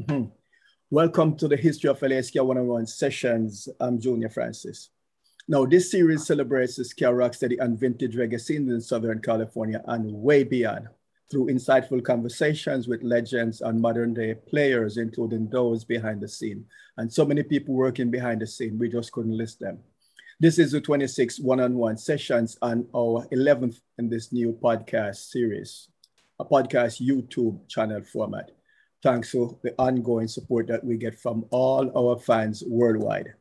Mm-hmm. Welcome to the History of LA Ska 101 sessions. I'm Junior Francis. Now, this series celebrates the ska rocksteady and vintage reggae scenes in Southern California and way beyond through insightful conversations with legends and modern day players, including those behind the scene. And so many people working behind the scene, we just couldn't list them. This is the 26 one-on-one sessions and our 11th in this new podcast series, a podcast YouTube channel format thanks to the ongoing support that we get from all our fans worldwide.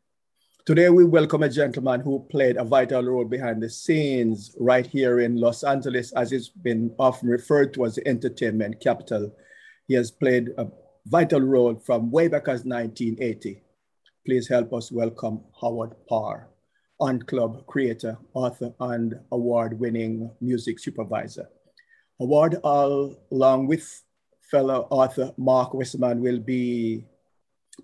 Today, we welcome a gentleman who played a vital role behind the scenes right here in Los Angeles, as it's been often referred to as the entertainment capital. He has played a vital role from way back as 1980. Please help us welcome Howard Paar, on club creator, author, and award winning music supervisor. Howard, along with fellow author Marc Wasserman will be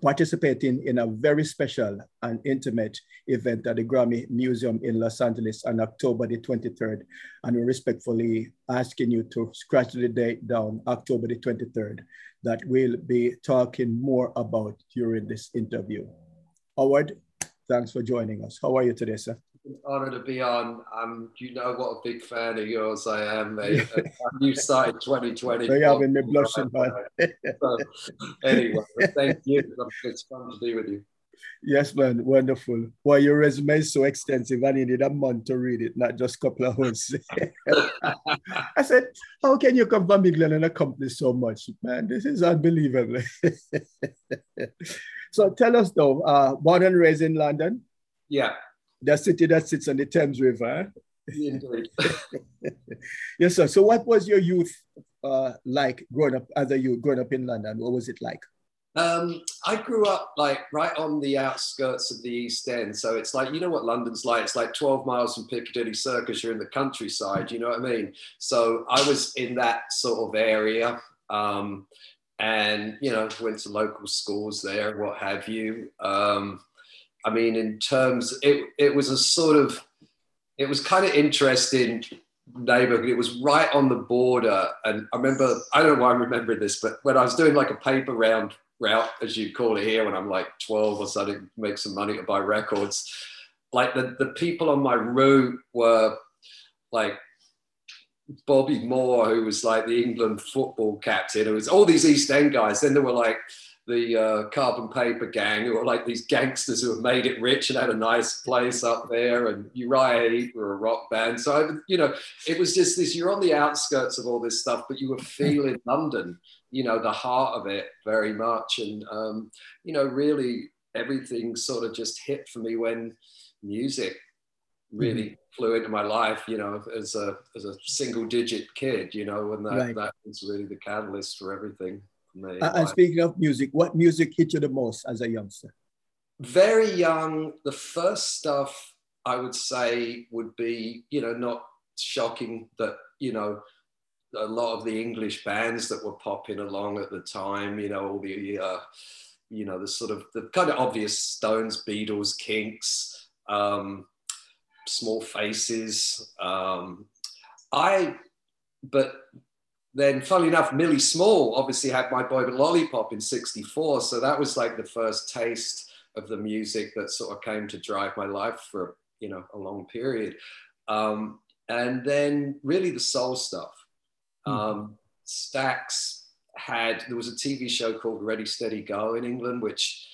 participating in a very special and intimate event at the Grammy Museum in Los Angeles on October the 23rd. And we're respectfully asking you to scratch the date down, October the 23rd, that we'll be talking more about during this interview. Howard, thanks for joining us. How are you today, sir? Honor to be on. Um, you know what a big fan of yours I am, mate. you started 2020. They having me blushing, man. so, anyway, thank you. It's fun to be with you. Yes, man, wonderful. Well, your resume is so extensive. I needed a month to read it, not just a couple of hours. I said, "How can you come from England and accomplish so much, man? This is unbelievable." so, tell us though, uh, born and raised in London. Yeah the city that sits on the Thames River. yes, sir. So, what was your youth uh, like growing up as a youth, growing up in London? What was it like? Um, I grew up like right on the outskirts of the East End. So it's like, you know what London's like? It's like 12 miles from Piccadilly Circus. You're in the countryside, you know what I mean? So I was in that sort of area. Um, and, you know, went to local schools there, what have you. Um, I mean, in terms, it, it was a sort of, it was kind of interesting neighborhood. It was right on the border. And I remember, I don't know why I remember this, but when I was doing like a paper round route, as you call it here, when I'm like 12 or something, make some money to buy records, like the, the people on my route were like Bobby Moore, who was like the England football captain. It was all these East End guys. Then there were like the uh, carbon paper gang who were like these gangsters who have made it rich and had a nice place up there and uriah heep were a rock band so you know it was just this you're on the outskirts of all this stuff but you were feeling london you know the heart of it very much and um, you know really everything sort of just hit for me when music really mm-hmm. flew into my life you know as a as a single digit kid you know and that right. that was really the catalyst for everything and speaking of music, what music hit you the most as a youngster? Very young. The first stuff I would say would be, you know, not shocking that, you know, a lot of the English bands that were popping along at the time, you know, all the, uh, you know, the sort of the kind of obvious Stones, Beatles, Kinks, um, Small Faces. Um, I, but then, funnily enough, Millie Small obviously had My Boy Lollipop in 64. So that was like the first taste of the music that sort of came to drive my life for, you know, a long period. Um, and then really the soul stuff. Hmm. Um, Stax had, there was a TV show called Ready, Steady, Go in England, which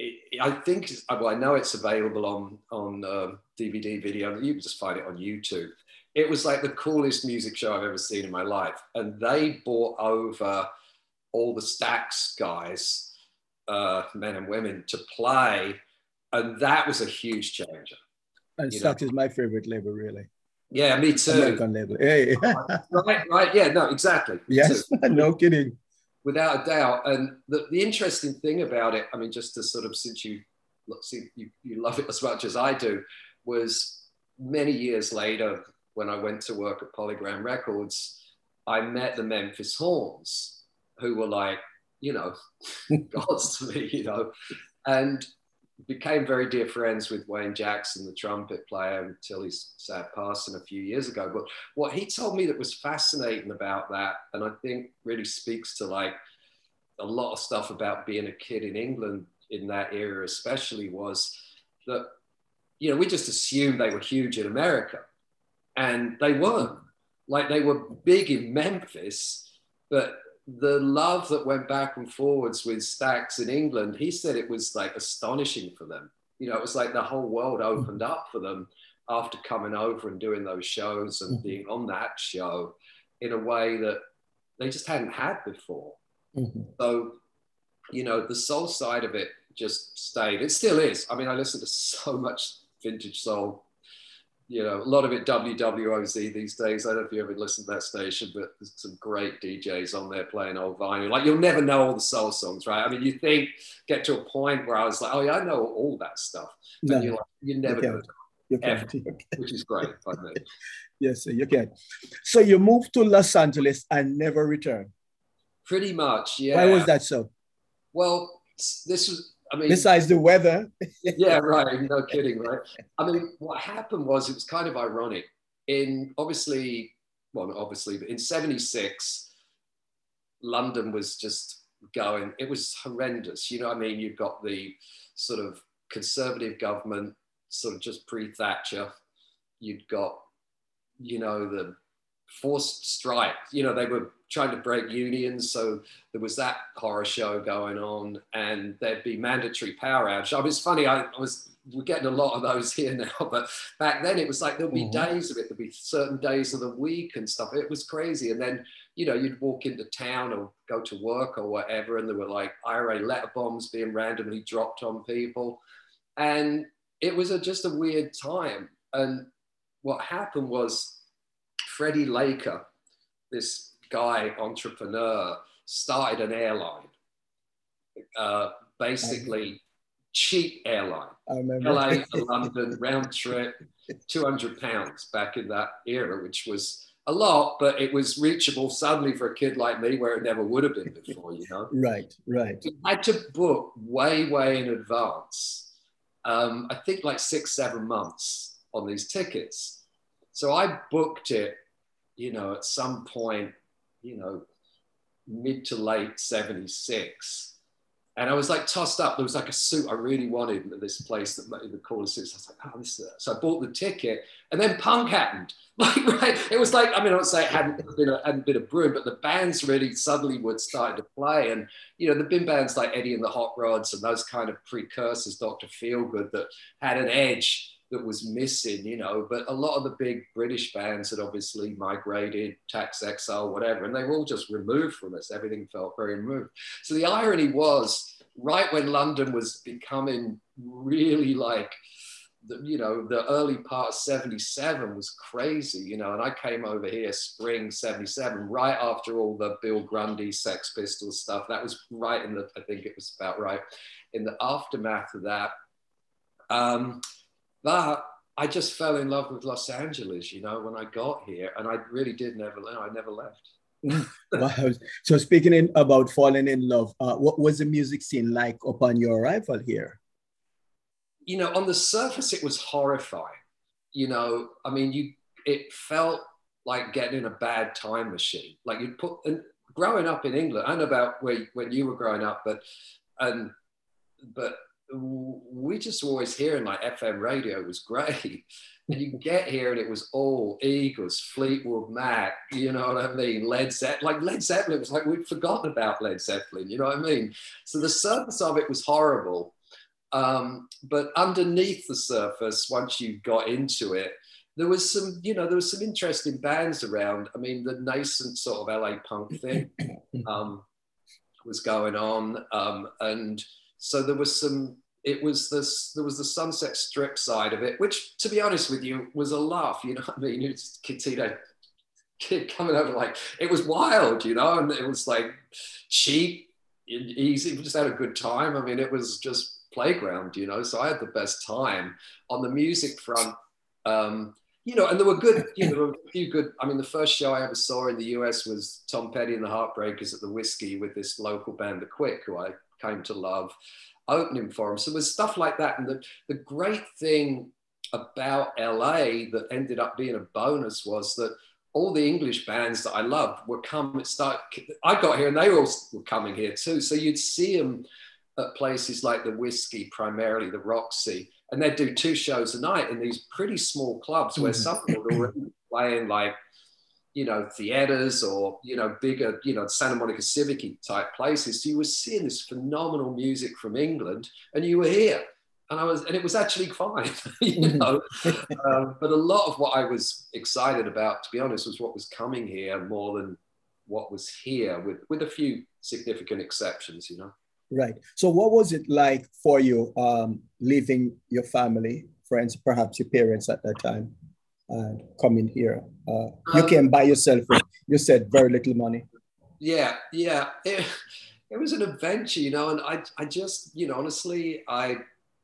it, I think, well, I know it's available on, on uh, DVD video. You can just find it on YouTube it was like the coolest music show I've ever seen in my life. And they brought over all the Stax guys, uh, men and women, to play. And that was a huge changer. And Stax is my favorite label, really. Yeah, me too. American label. Hey. right, right. Yeah, no, exactly. yes, no kidding. Without a doubt. And the, the interesting thing about it, I mean, just to sort of, since you, see, you, you love it as much as I do, was many years later, when I went to work at Polygram Records, I met the Memphis Horns, who were like, you know, gods to me, you know, and became very dear friends with Wayne Jackson, the trumpet player, until he sad passing a few years ago. But what he told me that was fascinating about that, and I think really speaks to like a lot of stuff about being a kid in England in that era, especially, was that, you know, we just assumed they were huge in America. And they weren't. Like they were big in Memphis, but the love that went back and forwards with Stax in England, he said it was like astonishing for them. You know, it was like the whole world opened up for them after coming over and doing those shows and mm-hmm. being on that show in a way that they just hadn't had before. Mm-hmm. So, you know, the soul side of it just stayed. It still is. I mean, I listen to so much vintage soul. You know, a lot of it WWOZ these days. I don't know if you ever listened to that station, but there's some great DJs on there playing old vinyl. Like you'll never know all the soul songs, right? I mean, you think get to a point where I was like, oh yeah, I know all that stuff, but no, you're like, you never you You can. which is great. yes, you can. So you moved to Los Angeles and never returned. Pretty much, yeah. Why was that so? Well, this was, I mean, besides the weather. yeah, right. No kidding, right? I mean, what happened was it was kind of ironic. In obviously, well, not obviously, but in 76, London was just going, it was horrendous. You know I mean? You've got the sort of conservative government, sort of just pre Thatcher. You'd got, you know, the forced strike. You know, they were trying to break unions, so there was that horror show going on, and there'd be mandatory power outage. I mean, it's funny. I, I was we're getting a lot of those here now, but back then it was like there'll be mm-hmm. days of it. There'll be certain days of the week and stuff. It was crazy, and then you know you'd walk into town or go to work or whatever, and there were like IRA letter bombs being randomly dropped on people, and it was a, just a weird time. And what happened was Freddie Laker, this guy entrepreneur, started an airline, uh, basically cheap airline. I remember. LA to London round trip, 200 pounds back in that era, which was a lot, but it was reachable suddenly for a kid like me where it never would have been before, you know? right, right. I had to book way, way in advance. Um, I think like six, seven months on these tickets. So I booked it you know, at some point, you know, mid to late 76. And I was like tossed up. There was like a suit I really wanted at this place that made the call suits. I was like, oh, this is So I bought the ticket and then punk happened. Like, right. It was like, I mean, I would say it hadn't been a, hadn't been a broom, but the bands really suddenly would start to play. And, you know, the been bands like Eddie and the Hot Rods and those kind of precursors, Dr. Feelgood, that had an edge that was missing, you know. But a lot of the big British bands had obviously migrated, Tax Exile, whatever, and they were all just removed from us. Everything felt very removed. So the irony was, right when London was becoming really like, the, you know, the early part of 77 was crazy, you know, and I came over here spring 77, right after all the Bill Grundy Sex Pistols stuff. That was right in the, I think it was about right in the aftermath of that. Um, but I just fell in love with Los Angeles, you know, when I got here, and I really did never, I never left. wow. So speaking in, about falling in love, uh, what was the music scene like upon your arrival here? You know, on the surface, it was horrifying. You know, I mean, you it felt like getting in a bad time machine. Like you'd put and growing up in England, I don't know about where when you were growing up, but and but we just were always hearing like FM radio was great. And you get here and it was all Eagles, Fleetwood Mac, you know what I mean? Led Zeppelin, like Led Zeppelin was like, we'd forgotten about Led Zeppelin, you know what I mean? So the surface of it was horrible. Um, but underneath the surface, once you got into it, there was some, you know, there was some interesting bands around. I mean, the nascent sort of LA punk thing um, was going on. Um, and so there was some. It was this. There was the Sunset Strip side of it, which, to be honest with you, was a laugh. You know what I mean? It's Kitito kid coming over like it was wild, you know, and it was like cheap, easy. We just had a good time. I mean, it was just playground, you know. So I had the best time on the music front. Um, you know, and there were good, you know, a few good. I mean, the first show I ever saw in the US was Tom Petty and the Heartbreakers at the Whiskey with this local band, The Quick, who I came to love, opening for him. So there's stuff like that. And the, the great thing about LA that ended up being a bonus was that all the English bands that I loved were coming. Start. I got here, and they were all were coming here too. So you'd see them at places like the Whiskey, primarily the Roxy, and they'd do two shows a night in these pretty small clubs where mm-hmm. some were already playing like you know, theaters or, you know, bigger, you know, Santa Monica Civic type places. So you were seeing this phenomenal music from England and you were here. And I was, and it was actually fine, you mm-hmm. know. um, but a lot of what I was excited about, to be honest, was what was coming here more than what was here, with with a few significant exceptions, you know. Right. So, what was it like for you um, leaving your family, friends, perhaps your parents at that time? And coming here. Uh, you um, came by yourself. you said very little money. Yeah, yeah. It, it was an adventure, you know. And I, I just, you know, honestly, I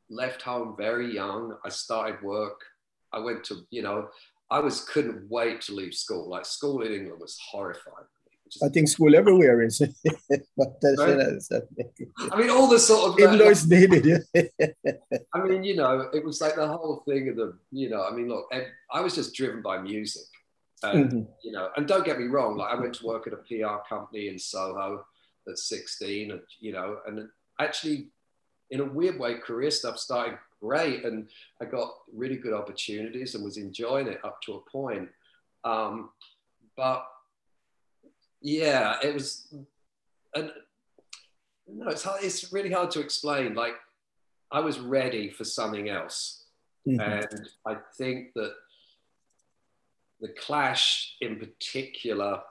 left home very young. I started work. I went to, you know, I was couldn't wait to leave school. Like school in England was horrifying. I think school everywhere is. but that's, right? I mean, all the sort of. Though it's needed. I mean, you know, it was like the whole thing of the, you know, I mean, look, I was just driven by music. And, mm-hmm. you know, and don't get me wrong, like I went to work at a PR company in Soho at 16, and, you know, and actually, in a weird way, career stuff started great. And I got really good opportunities and was enjoying it up to a point. Um, but yeah, it was, and no, it's hard, it's really hard to explain. Like, I was ready for something else, mm-hmm. and I think that the Clash, in particular,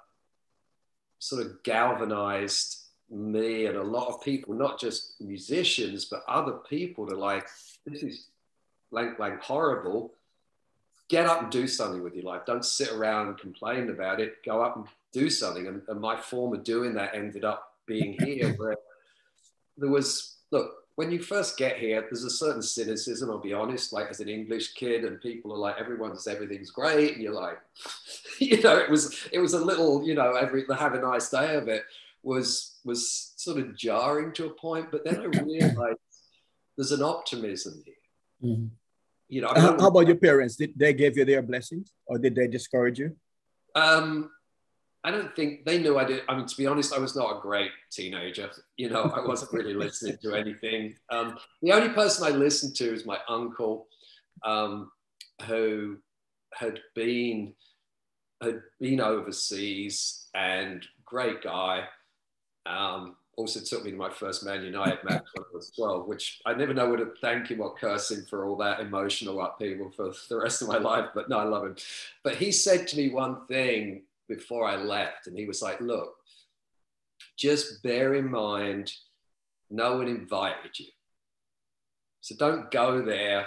sort of galvanized me and a lot of people, not just musicians, but other people, to like, this is blank, blank horrible. Get up and do something with your life. Don't sit around and complain about it. Go up and do something. And, and my form of doing that ended up being here, where there was, look, when you first get here, there's a certain cynicism, I'll be honest, like as an English kid, and people are like, everyone's everything's great. And you're like, you know, it was it was a little, you know, every the have a nice day of it was was sort of jarring to a point. But then I realized there's an optimism here. Mm-hmm. You know, how, how, about your parents? Did they give you their blessings or did they discourage you? Um, I don't think they knew I did. I mean, to be honest, I was not a great teenager. You know, I wasn't really listening to anything. Um, the only person I listened to is my uncle, um, who had been had been overseas and great guy. Um, also took me to my first Man United match when I was 12, which I never know whether to thank him or curse him for all that emotional upheaval for the rest of my life. But no, I love him. But he said to me one thing before I left, and he was like, "Look, just bear in mind, no one invited you, so don't go there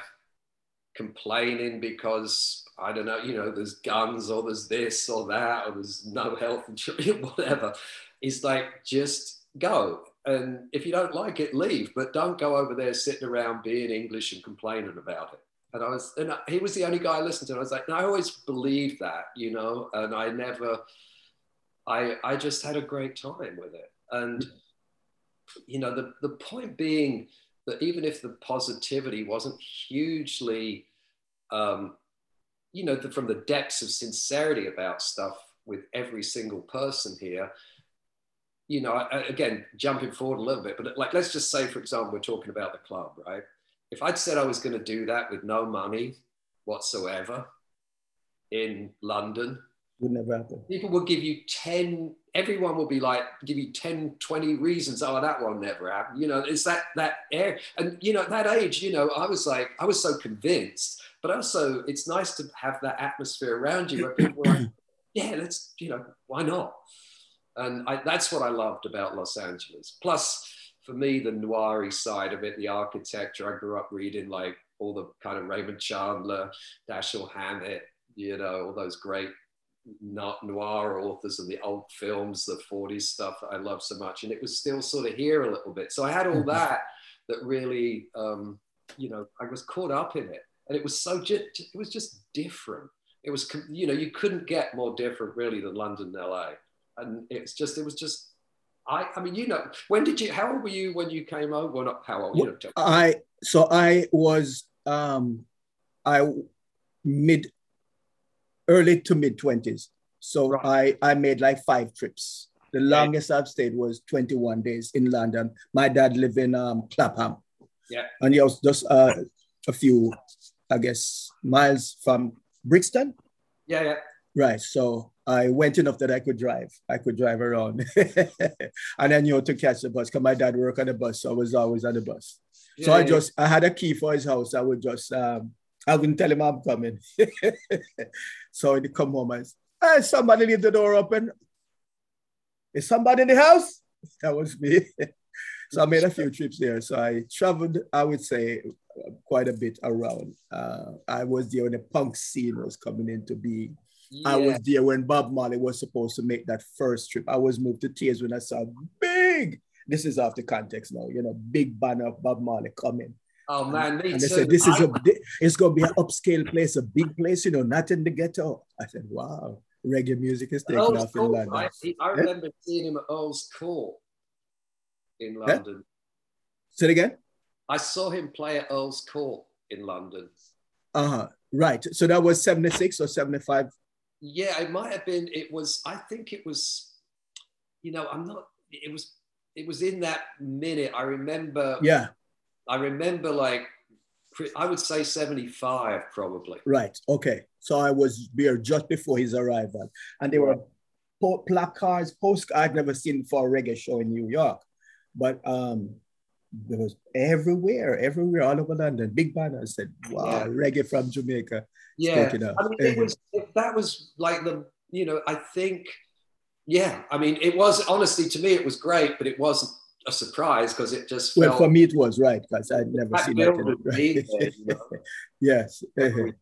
complaining because I don't know, you know, there's guns or there's this or that or there's no health insurance, whatever. It's like just go." And if you don't like it, leave. But don't go over there sitting around being English and complaining about it. And I was, and he was the only guy I listened to. And I was like, I always believed that, you know, and I never, I, I just had a great time with it. And, you know, the, the point being that even if the positivity wasn't hugely, um, you know, the, from the depths of sincerity about stuff with every single person here, you know, again, jumping forward a little bit, but like, let's just say, for example, we're talking about the club, right? if I'd said I was going to do that with no money whatsoever in London, would never happen. People will give you 10, everyone will be like, give you 10, 20 reasons. Oh, that one never happened. You know, it's that, that air. And, you know, at that age, you know, I was like, I was so convinced, but also it's nice to have that atmosphere around you where people are like, yeah, let's, you know, why not? And I, that's what I loved about Los Angeles. Plus, for me, the noiry side of it, the architecture, I grew up reading like all the kind of Raymond Chandler, Dashiell Hammett, you know, all those great noir authors and the old films, the 40s stuff that I love so much. And it was still sort of here a little bit. So I had all mm-hmm. that that really, um, you know, I was caught up in it. And it was so, just, it was just different. It was, you know, you couldn't get more different really than London, and LA. And it's just, it was just I, I mean, you know, when did you? How old were you when you came over? Well, not how old. You know, I so I was um, I mid early to mid twenties. So right. I, I made like five trips. The longest I've stayed was 21 days in London. My dad lived in um, Clapham. Yeah. And he was just uh, a few, I guess, miles from Brixton. Yeah, yeah. Right. So I went enough that I could drive. I could drive around. and then you know to catch the bus because my dad worked on the bus. So I was always on the bus. Yeah, so I just I had a key for his house. I would just um I wouldn't tell him I'm coming. so he'd come home and hey, somebody leave the door open. Is somebody in the house? That was me. so I made a few trips there. So I traveled, I would say, quite a bit around. Uh, I was there when the punk scene was coming into being. Yeah. I was there when Bob Marley was supposed to make that first trip. I was moved to tears when I saw big. This is after context now, you know, big banner of Bob Marley coming. Oh man, me and they said this is a it's gonna be an upscale place, a big place, you know, not in the ghetto. I said, wow, reggae music is taking off in London. I, I remember yeah? seeing him at Earl's Court in London. Yeah? Say it again. I saw him play at Earl's Court in London. Uh huh. Right. So that was seventy six or seventy five. Yeah, it might have been. It was. I think it was. You know, I'm not. It was. It was in that minute. I remember. Yeah I remember like I would say 75 probably. Right. Okay. So I was there just before his arrival. And there were placards, post I'd never seen for a reggae show in New York. But um there was everywhere, everywhere, all over London. Big banners said, wow, yeah. reggae from Jamaica. Yeah. I mean, it was that was like the, you know, I think, yeah, I mean, it was honestly to me, it was great, but it wasn't a surprise because it just well for me it was right because I'd never seen that. Right. There, you know, yes,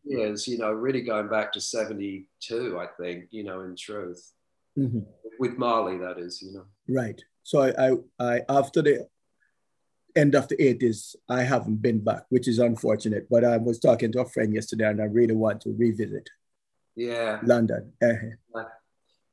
years, you know, really going back to '72, I think, you know, in truth, mm-hmm. with Marley, that is, you know. Right. So I, I, I, after the end of the 80s, I haven't been back, which is unfortunate. But I was talking to a friend yesterday, and I really want to revisit. Yeah. London. Uh-huh.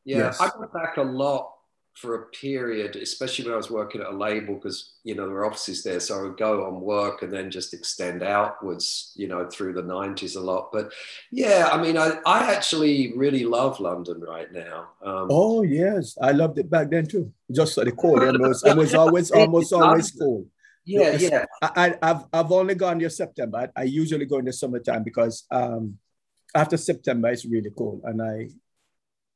Yeah, yes. I went back a lot for a period, especially when I was working at a label, because you know there were offices there, so I would go on work and then just extend outwards, you know, through the '90s a lot. But yeah, I mean, I, I actually really love London right now. Um, oh yes, I loved it back then too. Just the cold, it was it was always almost always cold. Yeah, yeah. I, have I've only gone there September. I, I usually go in the summertime because um, after September it's really cold, and I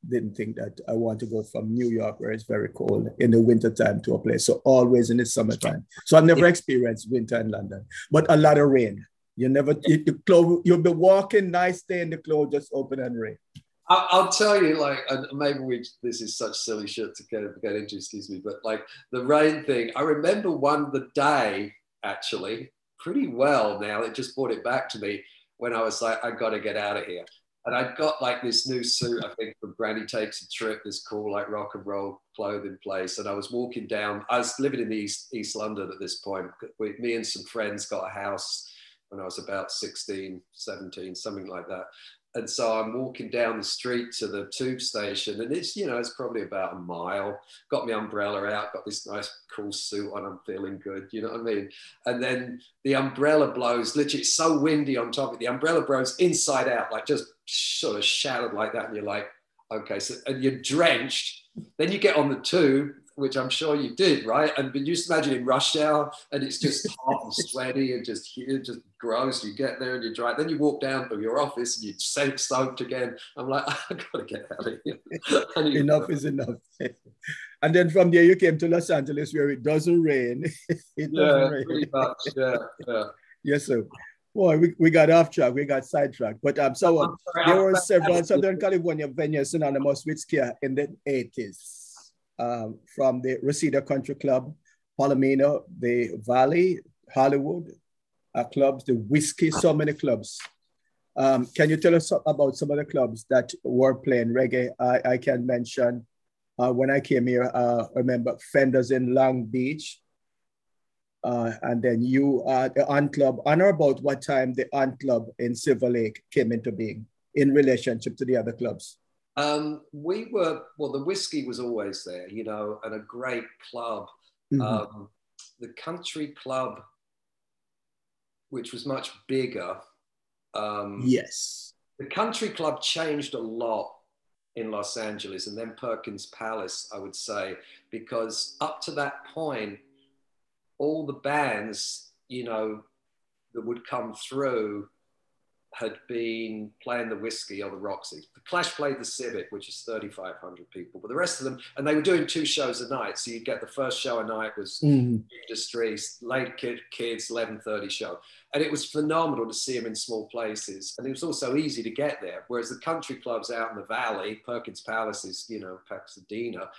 didn't think that I want to go from New York, where it's very cold, in the wintertime to a place. So always in the summertime. So I've never experienced winter in London, but a lot of rain. You never, the clothes, you'll be walking nice day and the clothes just open and rain. I'll tell you, like, maybe we, this is such silly shit to get, get into, excuse me, but like the rain thing, I remember one the day actually pretty well now. It just brought it back to me when I was like, I got to get out of here. And I'd got like this new suit, I think, from Granny Takes a Trip, this cool like rock and roll clothing place. And I was walking down, I was living in East, East London at this point. We, me and some friends got a house when I was about 16, 17, something like that. And so I'm walking down the street to the tube station, and it's, you know, it's probably about a mile. Got my umbrella out, got this nice cool suit on, I'm feeling good, you know what I mean? And then the umbrella blows, literally, it's so windy on top of it. The umbrella blows inside out, like just sort of shattered like that. And you're like, okay, so, and you're drenched. Then you get on the tube, which I'm sure you did, right? And but you just imagine in rush hour and it's just hot and sweaty and just just gross. You get there and you dry. Then you walk down to your office and you soak soaked again. I'm like, I gotta get out of here. enough is enough. and then from there you came to Los Angeles where it doesn't rain. it yeah, doesn't rain. pretty much. Yeah, yeah. yes, sir. Boy, we, we got off track, we got sidetracked. But um, so uh, there were several Southern California venues synonymous with ska in the 80s um, from the Reseda Country Club, Palomino, the Valley, Hollywood uh, clubs, the Whiskey, so many clubs. Um, can you tell us about some of the clubs that were playing reggae? I, I can mention uh, when I came here, uh, remember Fenders in Long Beach. Uh, and then you, uh, the Ant Club, and about what time the Ant Club in Silver Lake came into being in relationship to the other clubs? Um, we were, well, the whiskey was always there, you know, and a great club. Mm-hmm. Um, the country club, which was much bigger. Um, yes. The country club changed a lot in Los Angeles, and then Perkins Palace, I would say, because up to that point, all the bands, you know, that would come through had been playing the whiskey or the Roxy. The Clash played the Civic, which is 3,500 people, but the rest of them, and they were doing two shows a night. So you'd get the first show a night was mm-hmm. industry, late kid, kids, 11:30 show, and it was phenomenal to see them in small places. And it was also easy to get there. Whereas the country clubs out in the valley, Perkins Palace is, you know, Pasadena,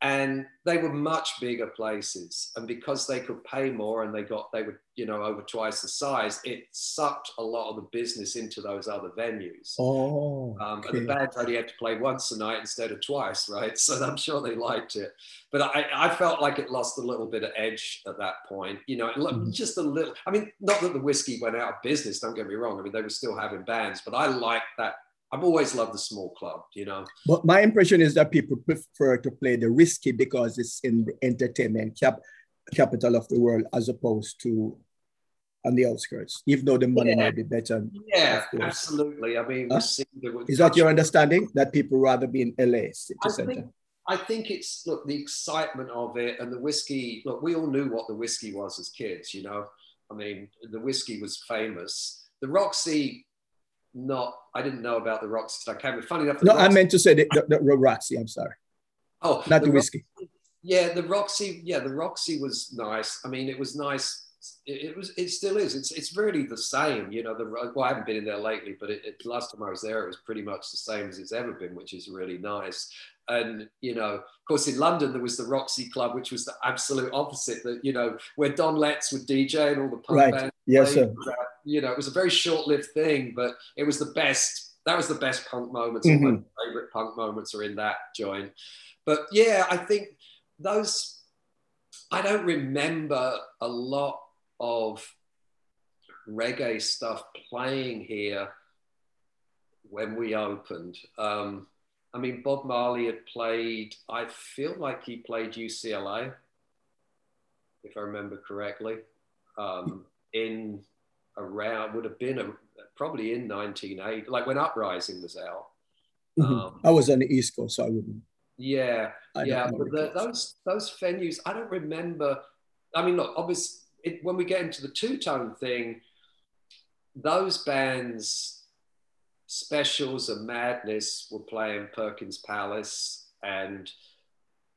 and they were much bigger places. And because they could pay more and they got they were you know over twice the size it sucked a lot of the business into those other venues. Oh um, and the bands only had to play once a night instead of twice right? So i'm sure they liked it. But i, I felt like it lost a little bit of edge at that point you know mm-hmm. just a little i mean not that the whiskey went out of business don't get me wrong. I mean they were still having bands but i liked that I've always loved the small club, you know. But my impression is that people prefer to play the whiskey because it's in the entertainment cap, capital of the world as opposed to on the outskirts, even though the money yeah. might be better. Yeah, absolutely. I mean, huh? is that your understanding that people rather be in LA city I center? Think, I think it's look the excitement of it and the whiskey. Look, we all knew what the whiskey was as kids, you know. I mean, the whiskey was famous. The Roxy not, I didn't know about the Roxy. I came funny enough. No, Roxy, I meant to say the, the, the, Roxy. I'm sorry. Oh, not the, the whiskey. Roxy, yeah, the Roxy. Yeah, the Roxy was nice. I mean, it was nice. It, it, was. It still is. It's. It's really the same. You know. The. Well, I haven't been in there lately, but it, it, last time I was there, it was pretty much the same as it's ever been, which is really nice. And you know, of course, in London there was the Roxy Club, which was the absolute opposite. That you know, where Don Letts would DJ and all the punk right. bands. Yes, sir you know, it was a very short-lived thing, but it was the best. That was the best punk moments. Mm-hmm. my favorite punk moments are in that joint. But yeah, I think those. I don't remember a lot of reggae stuff playing here when we opened. Um, I mean, Bob Marley had played. I feel like he played UCLA, if I remember correctly, um, in around would have been a, probably in 1980, like when Uprising was out. Mm-hmm. Um, I was on the East Coast, so I wouldn't. Yeah, I yeah, but the, those those venues, I don't remember. I mean, look, obviously, it, when we get into the two tone thing, those bands, Specials and Madness, were playing Perkins Palace, and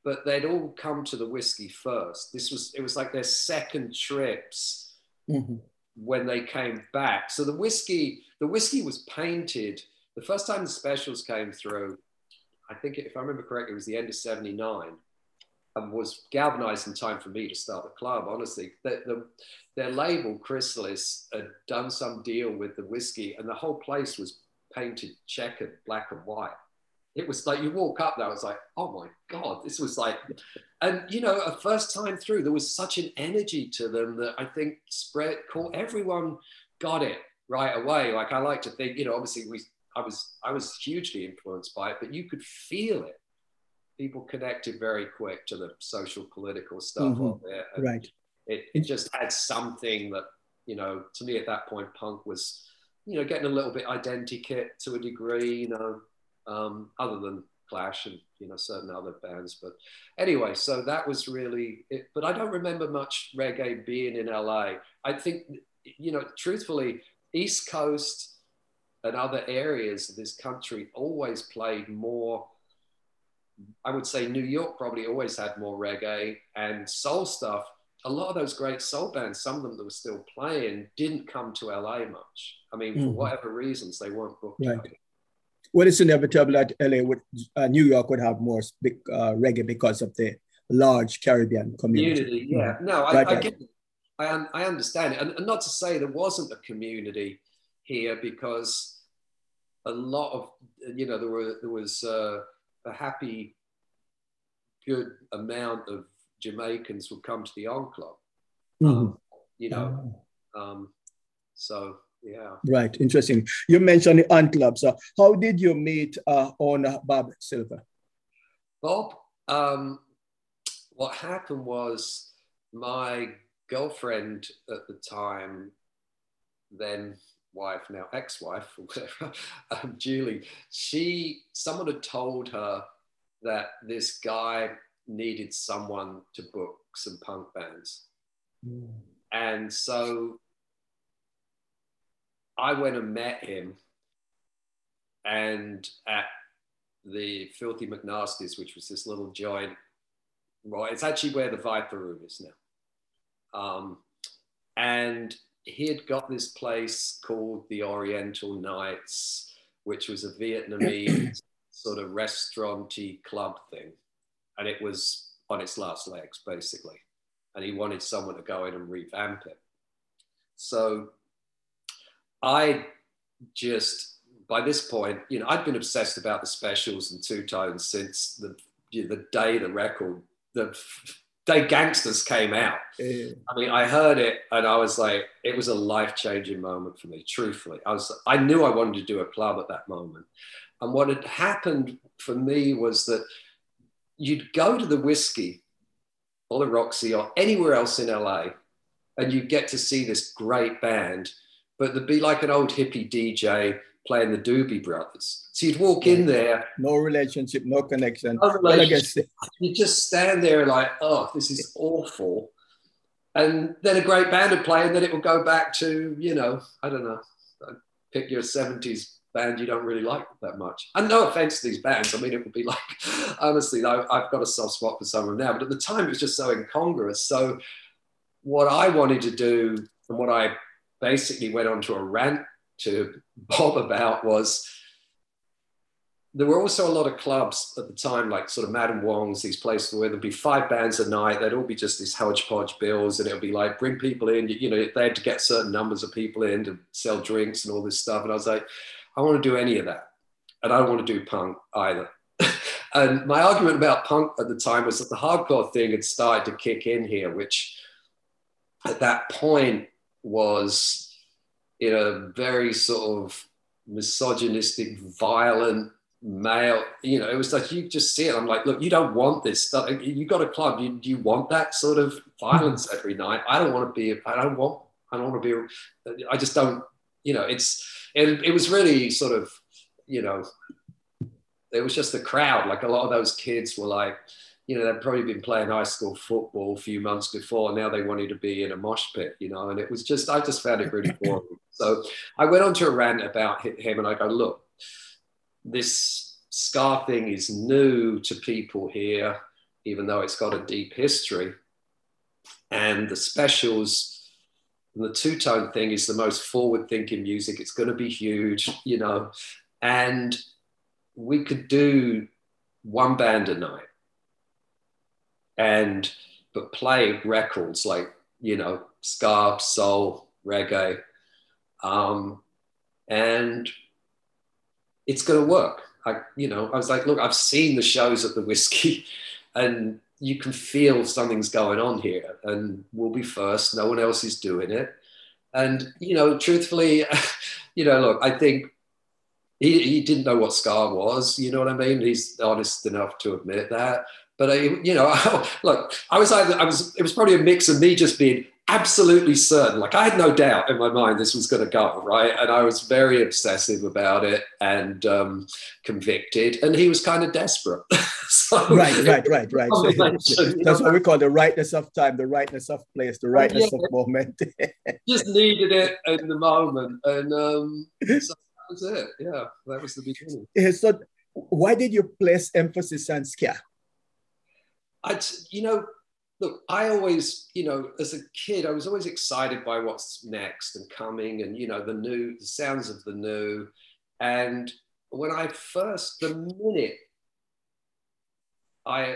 but they'd all come to the whiskey first. This was it was like their second trips. Mm-hmm when they came back. So the whiskey, the whiskey was painted. The first time the specials came through, I think if I remember correctly, it was the end of '79, and was galvanized in time for me to start the club. Honestly, the, the, their label Chrysalis had done some deal with the whiskey, and the whole place was painted checkered black and white it was like you walk up there, I was like, oh my God, this was like, and you know, a first time through, there was such an energy to them that I think spread, caught everyone got it right away. Like I like to think, you know, obviously we, I was, I was hugely influenced by it, but you could feel it. People connected very quick to the social political stuff mm-hmm. on there. right. It, it just had something that, you know, to me at that point, punk was, you know, getting a little bit identikit to a degree, you know, um, other than Clash and you know certain other bands. But anyway, so that was really it. But I don't remember much reggae being in LA. I think you know, truthfully, East Coast and other areas of this country always played more. I would say New York probably always had more reggae and soul stuff. A lot of those great soul bands, some of them that were still playing, didn't come to LA much. I mean, mm-hmm. for whatever reasons, they weren't booked. Right well, it's inevitable that LA would, uh, New York would have more big, uh, reggae because of the large Caribbean community. community yeah, no, I, right, I, get, I, I understand it, and, and, not to say there wasn't a community here because a lot of you know there were there was uh, a happy, good amount of Jamaicans would come to the O Club. Mm-hmm. Um, you know, oh. um, so yeah. Right. Interesting. You mentioned the ant club. So how did you meet uh, owner Bob Silver? Bob, um, what happened was my girlfriend at the time then wife, now ex-wife or whatever, um, Julie, she someone had told her that this guy needed someone to book some punk bands. Mm. And so I went and met him and at the Filthy McNasty's, which was this little joint, right? It's actually where the Viper Room is now. Um, and he had got this place called the Oriental Nights, which was a Vietnamese sort of restauranty club thing. And it was on its last legs, basically. And he wanted someone to go in and revamp it. So I just, by this point, you know, I'd been obsessed about the specials and two tones since the, you know, the day the record, the day Gangsters came out. Yeah. I mean, I heard it and I was like, it was a life changing moment for me, truthfully. I was, I knew I wanted to do a club at that moment. And what had happened for me was that you'd go to the whiskey or the Roxy or anywhere else in LA and you get to see this great band, but there'd be like an old hippie DJ playing the Doobie Brothers. So you'd walk in there. No relationship, no connection. No relationship. You just stand there like, oh, this is awful. And then a great band would play, and then it would go back to, you know, I don't know, pick your 70s band you don't really like that much. And no offense to these bands. I mean, it would be like, honestly, I've got a soft spot for some of them now, but at the time it was just so incongruous. So, what I wanted to do, and what I basically went on to a rant to Bob about was there were also a lot of clubs at the time, like sort of Madame Wong's, these places where there'd be five bands a night. They'd all be just these hodgepodge bills, and it'd be like bring people in. You know, they had to get certain numbers of people in to sell drinks and all this stuff. And I was like, I want to do any of that, and I don't want to do punk either. and my argument about punk at the time was that the hardcore thing had started to kick in here, which at that point was in a very sort of misogynistic, violent male. You know, it was like you just see it. I'm like, look, you don't want this stuff. You got a club. You, you want that sort of violence hmm. every night? I don't want to be. I don't want. I don't want to be. I just don't. You know, it's. It, it was really sort of. You know, it was just the crowd. Like a lot of those kids were like you know, they'd probably been playing high school football a few months before. Now they wanted to be in a mosh pit, you know, and it was just, I just found it really boring. so I went on to a rant about him and I go, look, this ska thing is new to people here, even though it's got a deep history. And the specials, and the two tone thing is the most forward thinking music. It's going to be huge, you know, and we could do one band a night and but play records like you know ska, soul, reggae, um, and it's going to work. I you know I was like, look, I've seen the shows at the whiskey, and you can feel something's going on here, and we'll be first. No one else is doing it, and you know, truthfully, you know, look, I think he, he didn't know what ska was. You know what I mean? He's honest enough to admit that. But I, you know, look, I was either I was it was probably a mix of me just being absolutely certain, like I had no doubt in my mind this was going to go right, and I was very obsessive about it and um, convicted, and he was kind of desperate. so, right, right, right, right. So, that's what we call the rightness of time, the rightness of place, the rightness yeah, of moment. just needed it in the moment, and um, so that was it. Yeah, that was the beginning. Yeah, so, why did you place emphasis on ska? I, you know, look, I always, you know, as a kid, I was always excited by what's next and coming, and you know, the new, the sounds of the new. And when I first, the minute I,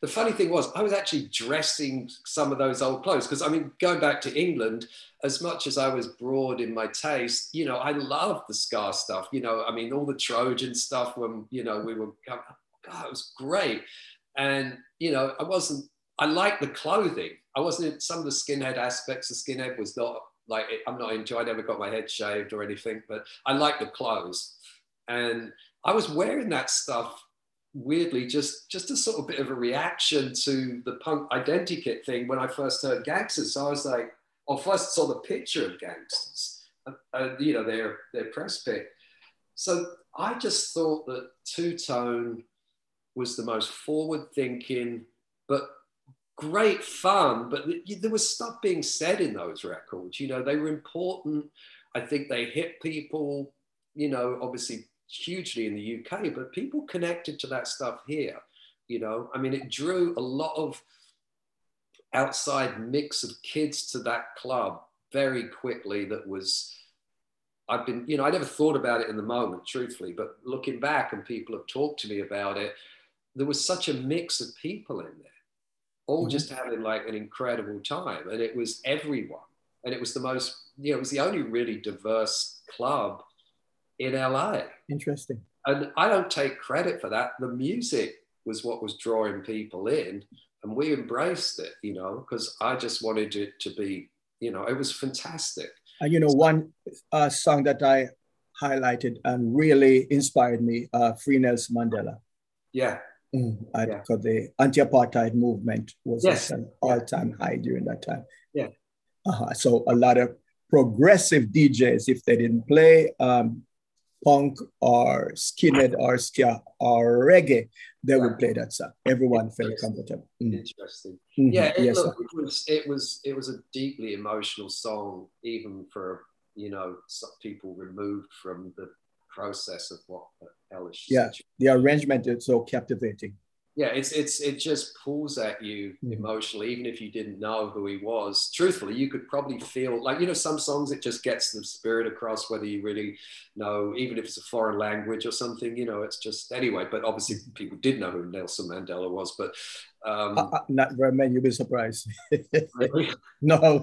the funny thing was, I was actually dressing some of those old clothes because I mean, going back to England, as much as I was broad in my taste, you know, I loved the ska stuff. You know, I mean, all the Trojan stuff when you know we were, God, it was great. And, you know, I wasn't, I liked the clothing. I wasn't, some of the skinhead aspects of skinhead was not like, I'm not into, I never got my head shaved or anything, but I liked the clothes. And I was wearing that stuff weirdly just just a sort of bit of a reaction to the punk identikit thing when I first heard gangsters. So I was like, or first saw the picture of gangsters. uh, you know, their their press pick. So I just thought that Two Tone was the most forward thinking, but great fun. But there was stuff being said in those records. You know, they were important. I think they hit people. You know, obviously hugely in the UK, but people connected to that stuff here. You know, I mean, it drew a lot of outside mix of kids to that club very quickly that was I've been, you know, I never thought about it in the moment, truthfully, but looking back and people have talked to me about it, there was such a mix of people in there, all mm-hmm. just having like an incredible time. And it was everyone. And it was the most, you know, it was the only really diverse club in LA. Interesting. And I don't take credit for that. The music was what was drawing people in. And we embraced it, you know, because I just wanted it to be, you know, it was fantastic. And you know, one uh, song that I highlighted and really inspired me, uh, Free Nelson Mandela. Yeah. Mm, I, yeah. Because the anti-apartheid movement was yes. an all-time high during that time. Yeah. Uh-huh. So a lot of progressive DJs, if they didn't play um, punk or skinhead or ska or reggae, they would play that song. Everyone felt comfortable. Mm. Interesting. Mm-hmm. Yeah, it, yes, look, it was it was it was a deeply emotional song, even for you know people removed from the process of what hellish. Yeah, the arrangement is so captivating yeah, it's it's it just pulls at you mm. emotionally, even if you didn't know who he was. Truthfully, you could probably feel like you know some songs it just gets the spirit across, whether you really know, even if it's a foreign language or something. You know, it's just anyway. But obviously, people did know who Nelson Mandela was, but um, uh, uh, not very many. You'll be surprised. no,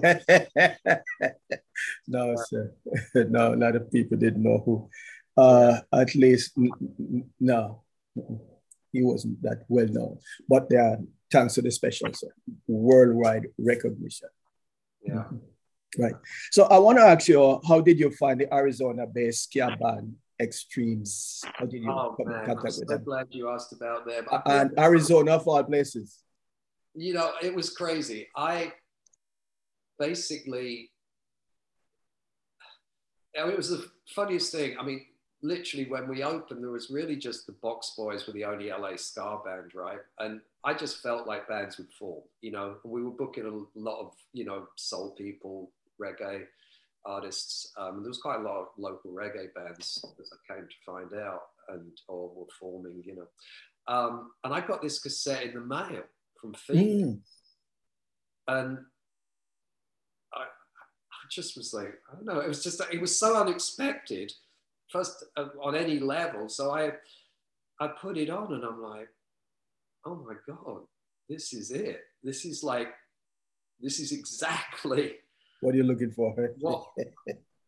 no, sir. no, a lot of people didn't know who. Uh, at least, no he wasn't that well known. But there are, thanks to the specials, worldwide recognition. Yeah. Right. So I want to ask you, how did you find the Arizona-based ska band Extremes? How did you oh, come man, in contact I'm with so them? glad you asked about them. And Arizona of all places. You know, it was crazy. I basically, I mean, it was the funniest thing. I mean, literally when we opened, there was really just the Box Boys were the only LA ska band, right? And I just felt like bands would fall, you know. We were booking a lot of, you know, soul people, reggae artists. Um, there was quite a lot of local reggae bands, as I came to find out, and or were forming, you know. Um, and I got this cassette in the mail from Phoenix, mm. and I, I just was like, I don't know, it was just it was so unexpected first uh, on any level. So I, I put it on and I'm like, oh my God, this is it. This is like, this is exactly what are you looking for? what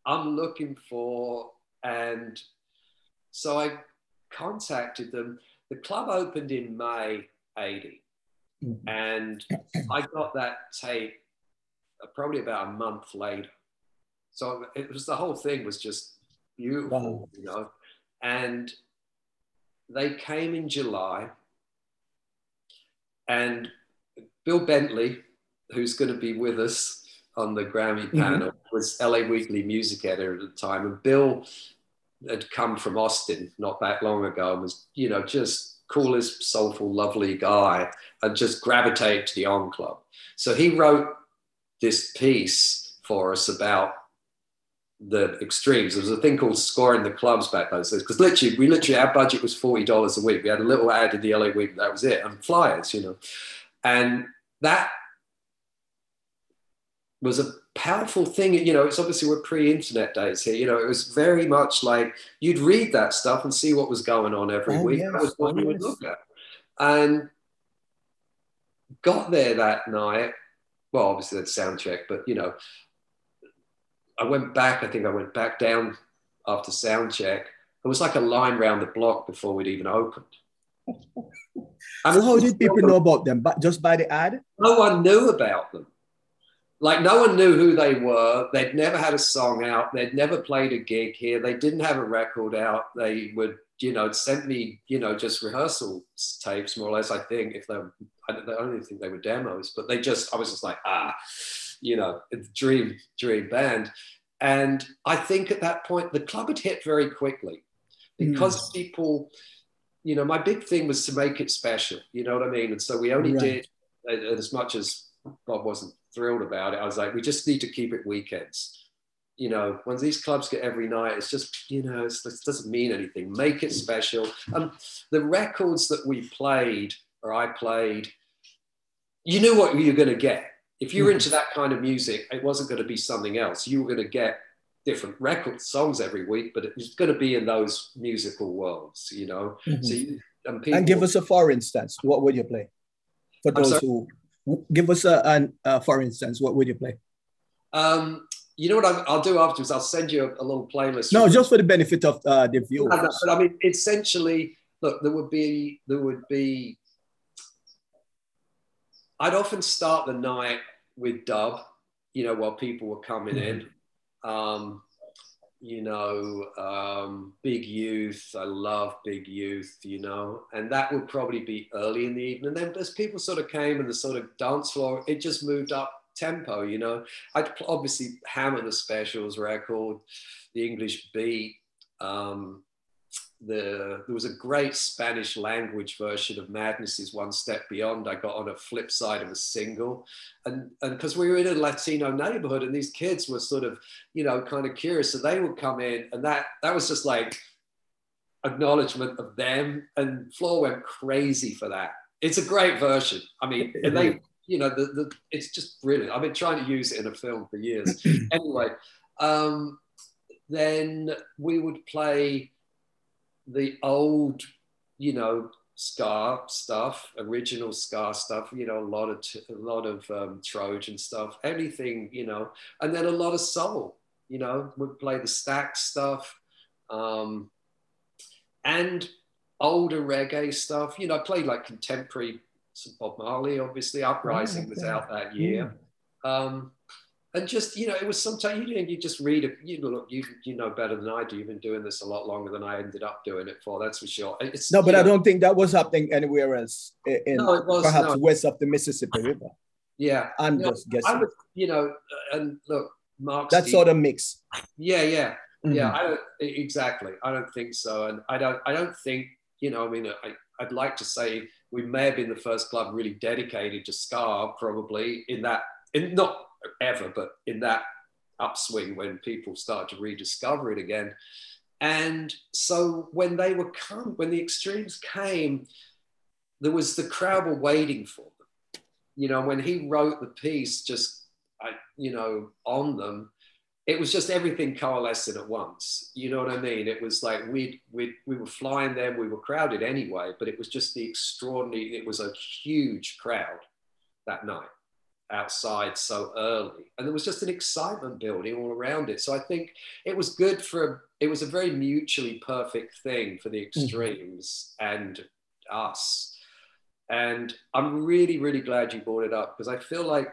I'm looking for. And so I contacted them. The club opened in May 80. Mm-hmm. And I got that tape uh, probably about a month later. So it was the whole thing was just beautiful, wow. you know. And they came in July, and Bill Bentley, who's going to be with us on the Grammy mm-hmm. panel, was LA Weekly music editor at the time, and Bill had come from Austin not that long ago and was, you know, just coolest, soulful, lovely guy, and just gravitate to the O Club. So he wrote this piece for us about the extremes. There was a thing called scoring the clubs back those days because literally, we literally our budget was forty dollars a week. We had a little ad in the LA Week, that was it, and flyers, you know, and that was a powerful thing. You know, it's obviously we're pre-internet days here. You know, it was very much like you'd read that stuff and see what was going on every oh, week. Yes, that was what oh, you would look at, and got there that night. Well, obviously that sound check, but you know, I went back. I think I went back down after sound check. It was like a line round the block before we'd even opened. so how did people know about them? But just by the ad? No one knew about them. Like no one knew who they were. They'd never had a song out. They'd never played a gig here. They didn't have a record out. They would, you know, sent me, you know, just rehearsal tapes, more or less. I think if they, I don't even think they were demos, but they just, I was just like, ah, you know, dream dream band. And I think at that point, the club had hit very quickly because mm. people, you know, my big thing was to make it special. You know what I mean? And so we only right. did as much as Bob wasn't thrilled about it. I was like, we just need to keep it weekends. You know, when these clubs get every night, it's just, you know, it doesn't mean anything. Make it special. And the records that we played or I played, you knew what you were going to get. If you were into that kind of music, it wasn't going to be something else. You were going to get different record songs every week, but it was going to be in those musical worlds, you know. Mm-hmm. So you, and, people, and, give us a for instance. What would you play for those who give us a, an, uh, for instance? What would you play? Um, you know what i will do afterwards? I'll send you a, a little playlist. No, just for the benefit of uh, the viewers. but I mean, essentially, look, there would be there would be I'd often start the night with dub, you know, while people were coming mm-hmm. in. Um, you know, um, Big Youth. I love Big Youth, you know, and that would probably be early in the evening. And then as people sort of came and the sort of dance floor, it just moved up tempo, you know. I'd obviously hammer the specials record, the English beat. Um, the there was a great Spanish language version of Madness is One Step Beyond. I got on a flip side of a single, and and because we were in a Latino neighborhood, and these kids were sort of you know kind of curious, so they would come in, and that that was just like acknowledgement of them, and Floor went crazy for that. It's a great version. I mean, and they you know the, the it's just brilliant. I've been trying to use it in a film for years. anyway, um, then we would play the old, you know, ska stuff, original ska stuff, you know, a lot of a lot of um, Trojan stuff, anything, you know, and then a lot of soul, you know, would play the Stax stuff, um, and older reggae stuff. You know, I played like contemporary Bob Marley, obviously. Uprising oh, was out that year. Yeah. Um, and just you know it was sometimes you know you just read it you know look you you know better than I do. You've been doing this a lot longer than I ended up doing it for that's for sure. It's, no but I know, don't think that was happening anywhere else in no, was, perhaps no. west of the Mississippi River. Yeah. I'm you just know, guessing would, you know and look Marc that sort of mix. Yeah yeah. Mm-hmm. yeah I don't exactly. I don't think so. And I don't I don't think you know I mean I, I'd like to say we may have been the first club really dedicated to ska probably in that in not ever, but in that upswing when people started to rediscover it again. And so when they were come, when the extremes came, there was the crowd were waiting for them. You know, when he wrote the piece, just you know, on them, it was just everything coalescing at once. You know what I mean? It was like we we we were flying them, we were crowded anyway, but it was just the extraordinary. It was a huge crowd that night outside so early. And there was just an excitement building all around it. So i think it was good for it was a very mutually perfect thing for the mm-hmm. extremes mm-hmm. and us. And i'm really really glad you brought it up because i feel like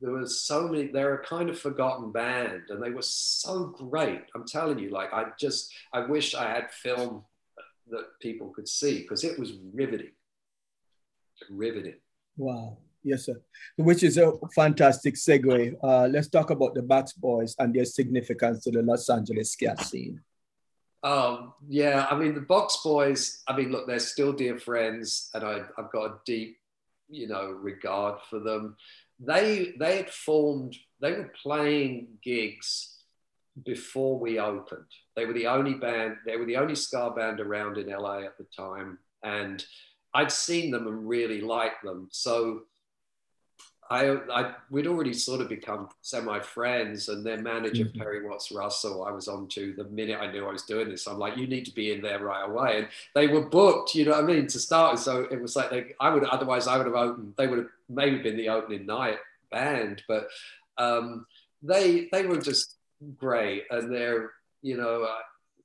there was so many they're a kind of forgotten band and they were so great. I'm telling you like i just i wish i had film that people could see because it was riveting. Riveting. Wow Yes, sir. Which is a fantastic segue. Uh, let's talk about the Box Boys and their significance to the Los Angeles ska scene. Um, yeah, I mean the Box Boys. I mean, look, they're still dear friends, and I, I've got a deep, you know, regard for them. They they had formed. They were playing gigs before we opened. They were the only band. They were the only ska band around in LA at the time, and I'd seen them and really liked them. So I, I, we'd already sort of become semi friends, and their manager mm-hmm. Perry Watts Russell, I was on to the minute I knew I was doing this. I'm like, you need to be in there right away, and they were booked. You know what I mean to start. So it was like they, I would otherwise I would have opened. They would have maybe been the opening night band, but um, they they were just great, and they're you know.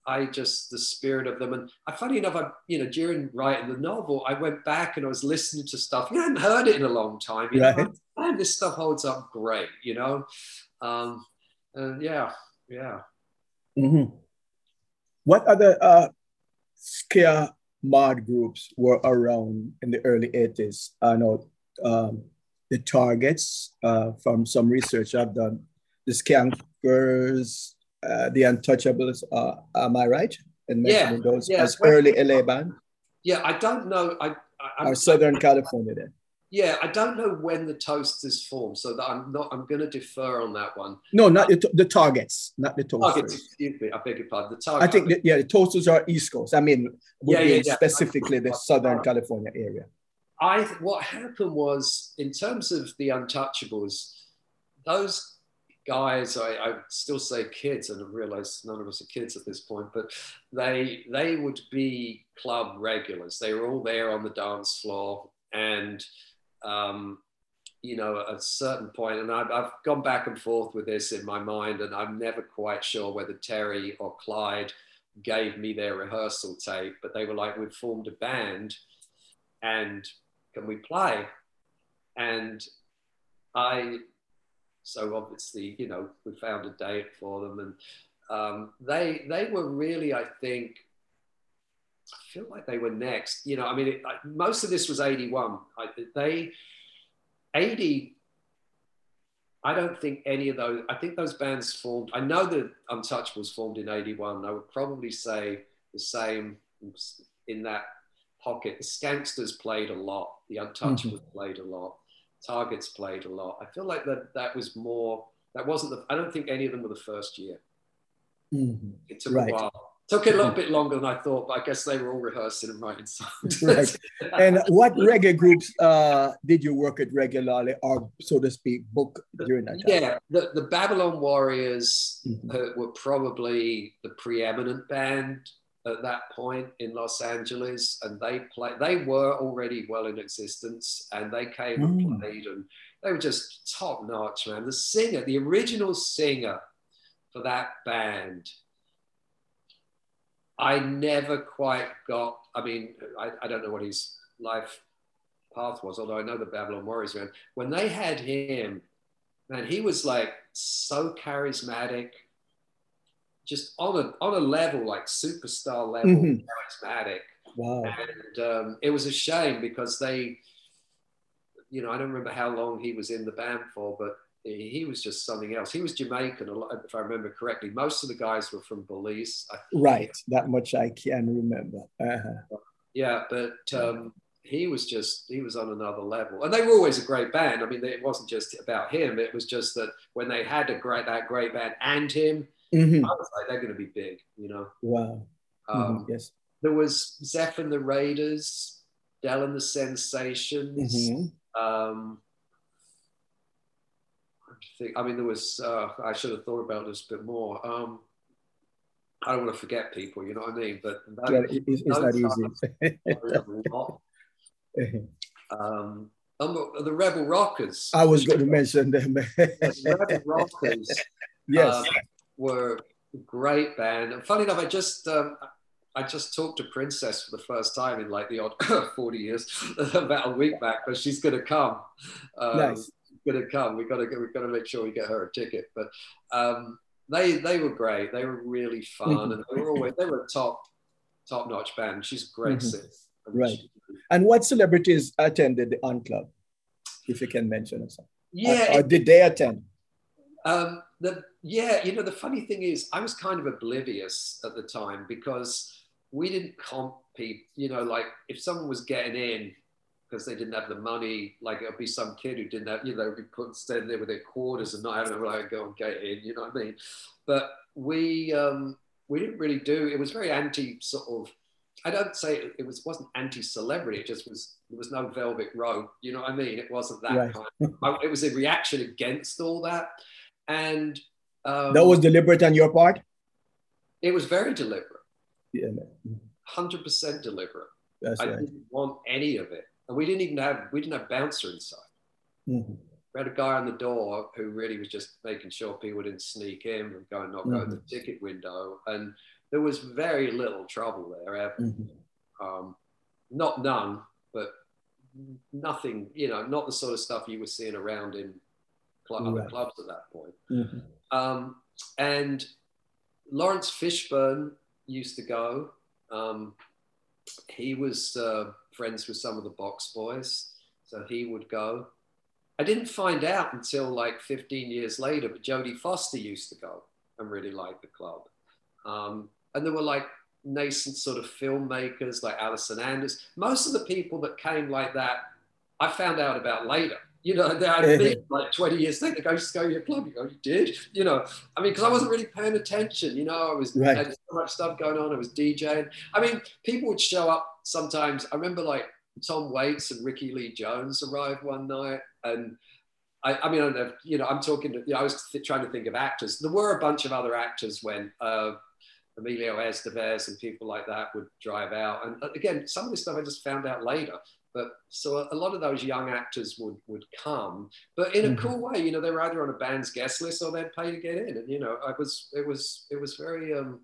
I just the spirit of them. And I, funny enough, I you know during writing the novel, I went back and I was listening to stuff. You hadn't heard it in a long time. You right. know, man, this stuff holds up great. You know, um, and yeah, yeah. Mm-hmm. What other uh, ska mod groups were around in the early 80s? I know um, the targets uh, from some research I've done. The Skank Whispers, uh, the Untouchables. Uh, am I right in mentioning Yeah, those yeah. as early LA band Yeah, I don't know. I, I, or Southern California then? Yeah, I don't know when the Toasters formed, so that I'm not. I'm going to defer on that one. No, not the, the targets, not the Targets, excuse me. I beg your pardon. The I target. think that, yeah, the toasters are East Coast. I mean, Yeah, yeah, yeah. specifically the Southern California area. I what happened was in terms of the Untouchables, those guys I, I still say kids, and I realize none of us are kids at this point, but they they would be club regulars. They were all there on the dance floor, and um, you know, at a certain point, and I've, I've gone back and forth with this in my mind, and I'm never quite sure whether Terry or Clyde gave me their rehearsal tape, but they were like, we've formed a band, and can we play? And I, so obviously, you know, we found a date for them, and um, they they were really, I think, I feel like they were next. You know, I mean, it, I, most of this was '81. I, they 80. I don't think any of those. I think those bands formed. I know that Untouchables formed in '81. I would probably say the same in that pocket. The Skanksters played a lot. The Untouchables played a lot. Targets played a lot. I feel like that that was more. That wasn't the. I don't think any of them were the first year. Mhm. It took Right. a while. Took a little bit longer than I thought, but I guess they were all rehearsing and writing songs. Right. And what reggae groups uh, did you work at regularly, or so to speak, book during that time? Yeah, the, the Babylon Warriors Mhm. uh, were probably the preeminent band at that point in Los Angeles, and they play. They were already well in existence, and they came and Mm. played, and they were just top notch, man. The singer, the original singer for that band, I never quite got. I mean, I, I don't know what his life path was, although I know the Babylon Warriors man. When they had him, man, he was like so charismatic, just on a on a level like superstar level Mhm. charismatic. Wow. And um, it was a shame because they, you know, I don't remember how long he was in the band for, but he was just something else. He was Jamaican, if I remember correctly. Most of the guys were from Belize. I Right. That much I can remember. Uh-huh. Yeah, but um, he was just he was on another level, and they were always a great band. I mean, it wasn't just about him; it was just that when they had a great that great band and him, Mhm. I was like, they're going to be big, you know. Wow. Um, Mhm. Yes. There was Zeph and the Raiders, Dell and the Sensations. Mhm. Um, think I mean there was uh, I should have thought about this a bit more. Um, I don't want to forget people, you know what I mean? But that, Yeah, it- it's, it's not easy. Um, um, the Rebel Rockers. I was going to mention them. The Rebel Rockers yes. um, were a great band. And funny enough, I just um, I just talked to Princess for the first time in like the odd 40 years about a week back, but she's going to come. Um, Nice. Going to come. We got to we got to make sure we get her a ticket. But um, they they were great. They were really fun, Mhm. and they were always they were a top top notch band. She's great Mhm. singer. Right. And what celebrities attended the O Club, if you can mention some? Yeah, Or, or did they attend? Um, the yeah, you know, the funny thing is, I was kind of oblivious at the time because we didn't compete. You know, like if someone was getting in because they didn't have the money, like it'd be some kid who didn't have, you know, be put standing there with their quarters and not having a like go and get in. You know what I mean? But we um, we didn't really do. It was very anti sort of. I don't say it, it was wasn't anti-celebrity. It just was there was no velvet rope. You know what I mean? It wasn't that Right. kind. I, it was a reaction against all that, and um, That was deliberate on your part? it was very deliberate, Yeah, hundred percent deliberate. that's I right. didn't want any of it, and we didn't even have we didn't have bouncer inside. Mhm. We had a guy on the door who really was just making sure people didn't sneak in and go and knock out the ticket window, and there was very little trouble there ever. Mhm. um, not none, but nothing, you know, not the sort of stuff you were seeing around in club, other clubs at that point. Mhm. Um, and Laurence Fishburne used to go. Um, he was uh, friends with some of the box boys, so he would go. I didn't find out until like 15 years later, but Jodie Foster used to go and really like the club. Um, and there were like nascent sort of filmmakers like Allison Anders. Most of the people that came like that, I found out about later. You know, I'd been like 20 years later, go just go to your club. You go, you did? You know, I mean, because I wasn't really paying attention. You know, I was right. had so much stuff going on. I was DJing. I mean, people would show up sometimes. I remember like Tom Waits and Rickie Lee Jones arrived one night, and I, I mean, I don't know. You know, I'm talking. To, you know, I was th- trying to think of actors. There were a bunch of other actors when. Uh, Emilio Estevez and people like that would drive out. And uh, again, some of this stuff I just found out later. But so a lot of those young actors would would come, but in a mm-hmm. cool way. You know, they were either on a band's guest list or they'd pay to get in. And you know, I was it was it was very um,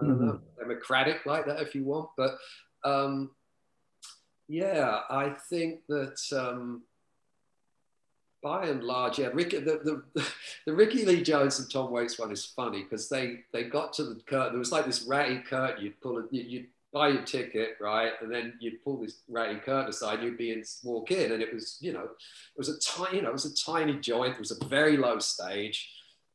I don't mm-hmm. know democratic like that if you want. But um, yeah, I think that. Um, by and large, yeah, Rick, the, the, the Rickie Lee Jones and Tom Waits one is funny because they, they got to the curtain. There was like this ratty curtain. You'd pull it, you'd buy your ticket, right? And then you'd pull this ratty curtain aside, you'd be in, walk in. And it was, you know, it was a tiny, you know, it was a tiny joint. It was a very low stage.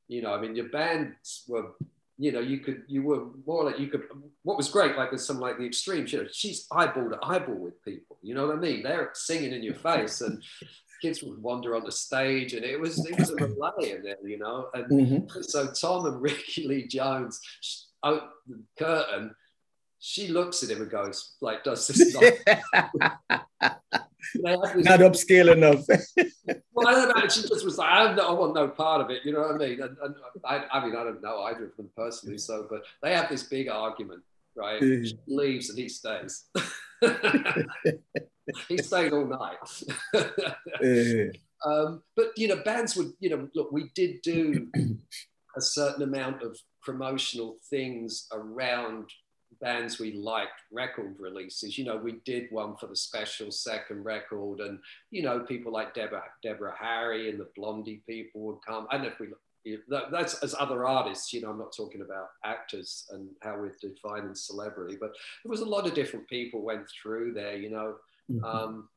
You know, I mean, your bands were, you know, you could, you were more like you could, what was great, like with some like the extremes, you know, she's eyeball to eyeball with people, you know what I mean? They're singing in your face and kids would wander on the stage, and it was it was a relay in there, you know. And mm-hmm. so Tom and Rickie Lee Jones out the curtain. She looks at him and goes, like, does this not? not upscale enough. well, I don't know. She just was like, I, I, want no part of it. You know what I mean? And, and I, I, mean, I don't know either of them personally. So, but they have this big argument, right? Mm-hmm. She leaves and he stays. he stayed all night. um, but you know, bands would you know look. We did do a certain amount of promotional things around bands we liked record releases you know we did one for the special second record and you know people like deborah deborah harry and the blondie people would come i don't know if we that's as other artists, you know, I'm not talking about actors and how we're defining celebrity, but there was a lot of different people went through there, you know. Mm-hmm. Um,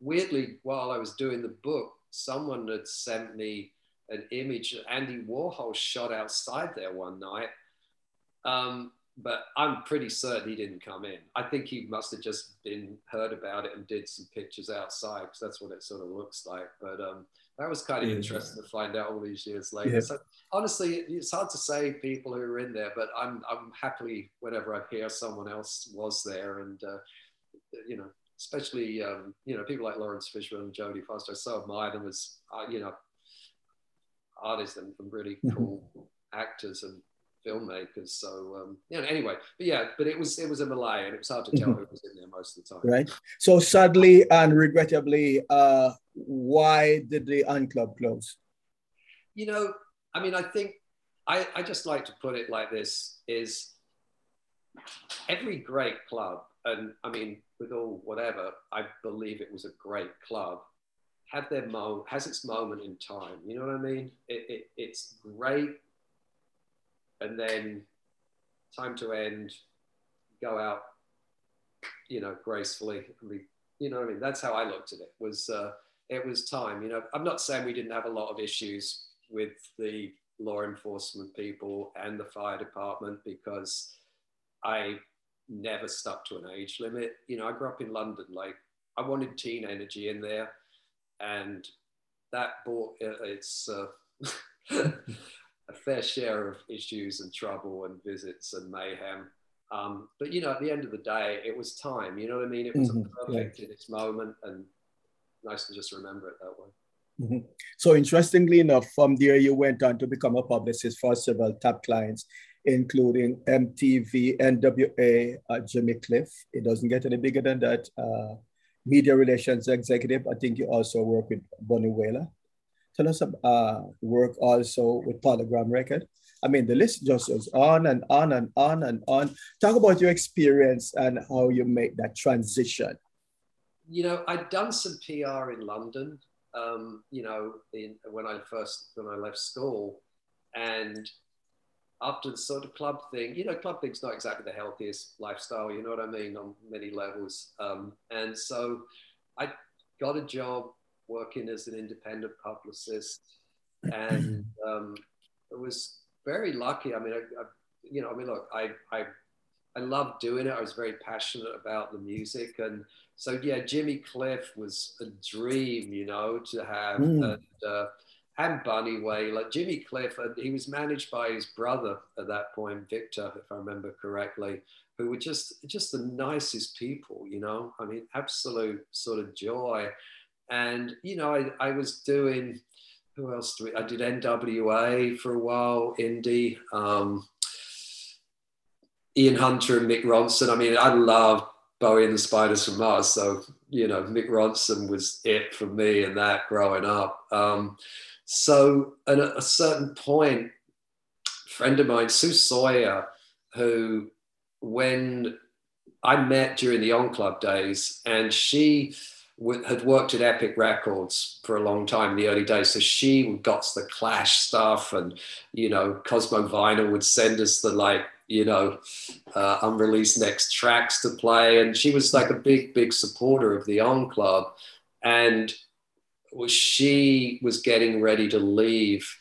weirdly, while I was doing the book, someone had sent me an image that Andy Warhol shot outside there one night. Um, but I'm pretty certain he didn't come in. I think he must have just been heard about it and did some pictures outside because that's what it sort of looks like. But um, that was kind of yeah. interesting to find out all these years later. Yeah. So honestly, it's hard to say people who are in there, but I'm I'm happily whenever I hear someone else was there, and uh, you know, especially um, you know people like Laurence Fishburne and Jodie Foster. I so admire them as uh, you know artists and, and really mm-hmm. cool actors and filmmakers. So um, you know, anyway, but yeah, but it was it was a Malay, and it was hard to tell mm-hmm. who was in there most of the time. Right. So sadly and regrettably, uh, why did the O Club close? You know, I mean, I think I, I just like to put it like this: is every great club, and I mean, with all whatever, I believe it was a great club. Had their mo has its moment in time. You know what I mean? It, it, it's great and then time to end, go out, you know, gracefully. You know I mean? That's how I looked at it. Was uh, it was time? You know, I'm not saying we didn't have a lot of issues with the law enforcement people and the fire department because I never stuck to an age limit. You know, I grew up in London. Like I wanted teen energy in there, and that brought uh, it's. Uh, a fair share of issues and trouble and visits and mayhem. Um, but you know, at the end of the day, it was time. You know what I mean? It was mm-hmm. perfect yeah. in its moment, and nice to just remember it that way. Mm-hmm. So interestingly enough, from there you went on to become a publicist for several top clients, including MTV, NWA, uh, Jimmy Cliff. It doesn't get any bigger than that. Uh, media relations executive. I think you also work with Bunny Wailer. Tell us about uh, work also with Polygram Record. I mean, the list just goes on and on and on and on. Talk about your experience and how you make that transition. You know, I'd done some PR in London. Um, you know, in, when I first when I left school, and after the sort of club thing, you know, club thing's not exactly the healthiest lifestyle. You know what I mean on many levels. Um, and so I got a job working as an independent publicist, and um, I was very lucky. I mean, I, I, you know, I mean, look, I, I, I loved doing it. I was very passionate about the music, and so yeah, Jimmy Cliff was a dream, you know, to have. Mm. And, uh, and Bunny Wailer, Jimmy Cliff, and he was managed by his brother at that point, Victor, if I remember correctly, who were just just the nicest people, you know. I mean, absolute sort of joy. And you know, I, I was doing who else do we, I did NWA for a while, indie. Um, Ian Hunter and Mick Ronson. I mean, I love Bowie and the Spiders from Mars. So, you know, Mick Ronson was it for me and that growing up. Um, so at a, certain point, a friend of mine, Sue Sawyer, who when I met during the O Club days, and she had worked at Epic Records for a long time in the early days. So she got the Clash stuff, and you know, Cosmo Vinyl would send us the like, you know, uh, unreleased next tracks to play, and she was like a big, big supporter of the O Club, and she was getting ready to leave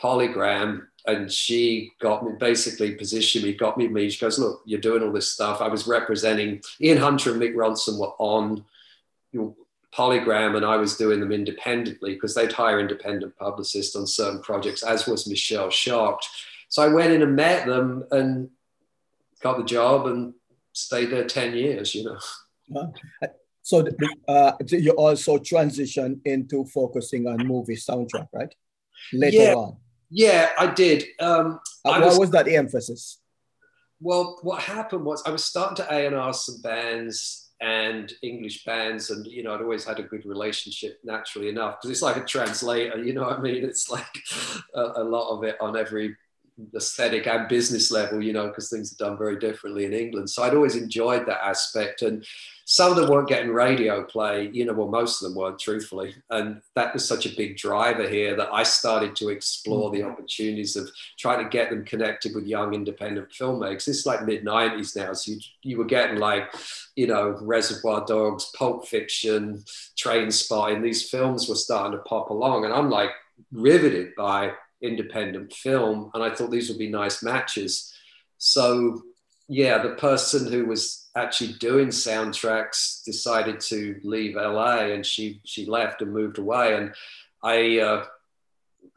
Polygram and she got me basically positioned me, got me me. She goes, look, you're doing all this stuff. I was representing Ian Hunter and Mick Ronson were on Polygram, and I was doing them independently because they'd hire independent publicists on certain projects, as was Michelle Shocked. So I went in and met them and got the job and stayed there 10 years, you know. So uh, you also transitioned into focusing on movie soundtrack, right? Later yeah. on. Yeah, I did. Um, uh, I what was, was, that emphasis? Well, what happened was I was starting to A and R some bands and English bands, and you know I'd always had a good relationship naturally enough because it's like a translator. You know what I mean? It's like a, a lot of it on every aesthetic and business level, you know, because things are done very differently in England. So I'd always enjoyed that aspect. And some of them weren't getting radio play, you know, well, most of them weren't, truthfully. And that was such a big driver here that I started to explore the mm. opportunities of trying to get them connected with young independent filmmakers. It's like mid 90s now. So you, you were getting like, you know, Reservoir Dogs, Pulp Fiction, Train Trainspotting. These films were starting to pop along. And I'm like riveted by independent film. And I thought these would be nice matches. So, yeah, the person who was actually doing soundtracks decided to leave LA and she, she left and moved away. And I uh,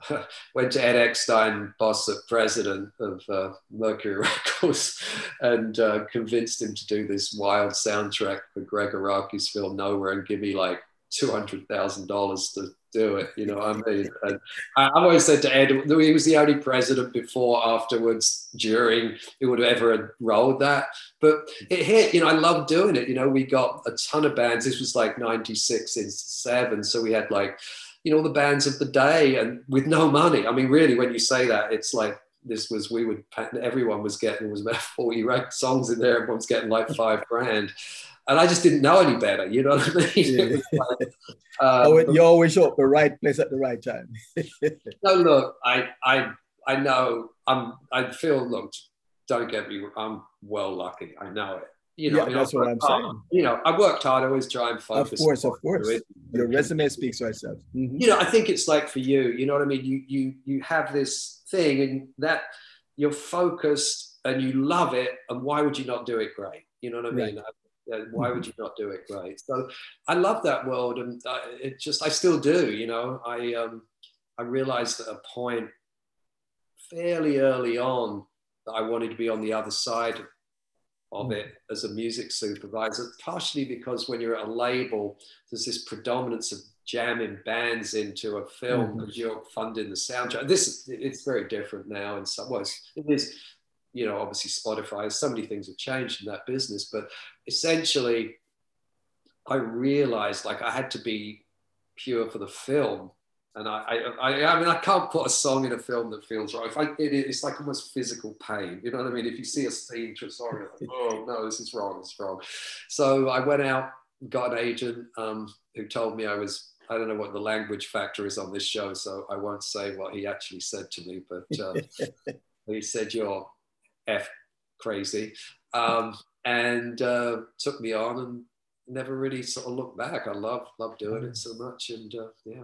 went to Ed Eckstein, boss at president of uh, Mercury Records, and uh, convinced him to do this wild soundtrack for Gregg Araki's film Nowhere and give me like $200,000 to do it. You know what I mean? And I always said to Ed, he was the only president before, afterwards, during who would have ever rolled that. But it hit, you know, I love doing it. You know, we got a ton of bands. This was like 96 into seven. So we had like, you know, the bands of the day and with no money. I mean, really, when you say that, it's like, this was we would everyone was getting was about 40 songs in there everyone's getting like five grand and I just didn't know any better. You know what I mean? Yeah. like, um, you always show up the right place at the right time. no, look, I, I, I know. I'm. I feel. Look, don't get me. I'm well lucky. I know it. You know, yeah, that's what I'm hard. saying. You know, I worked hard. I always try and focus. Of course, of course. Your resume speaks for itself. Mm-hmm. You know, I think it's like for you. You know what I mean? You you you have this thing, and that you're focused and you love it. And why would you not do it great? You know what I mean? Right why would mm-hmm. you not do it right So I love that world, and it just I still do. You know, I um, I realized at a point fairly early on that I wanted to be on the other side of it as a music supervisor, partially because when you're at a label, there's this predominance of jamming bands into a film because mm-hmm. you're funding the soundtrack. This it's very different now in some ways. It is you know, obviously Spotify, so many things have changed in that business. But essentially, I realized like I had to be pure for the film. And I, I, I, mean, I can't put a song in a film that feels right. If I, it, it's like almost physical pain. You know what I mean? If you see a scene to a song, like, oh no, this is wrong, it's wrong. So I went out, got an agent um, who told me I was I don't know what the language factor is on this show, so I won't say what he actually said to me, but uh, he said, You're F crazy, um, and uh, took me on. And never really sort of looked back. I love love doing it so much, and uh, yeah.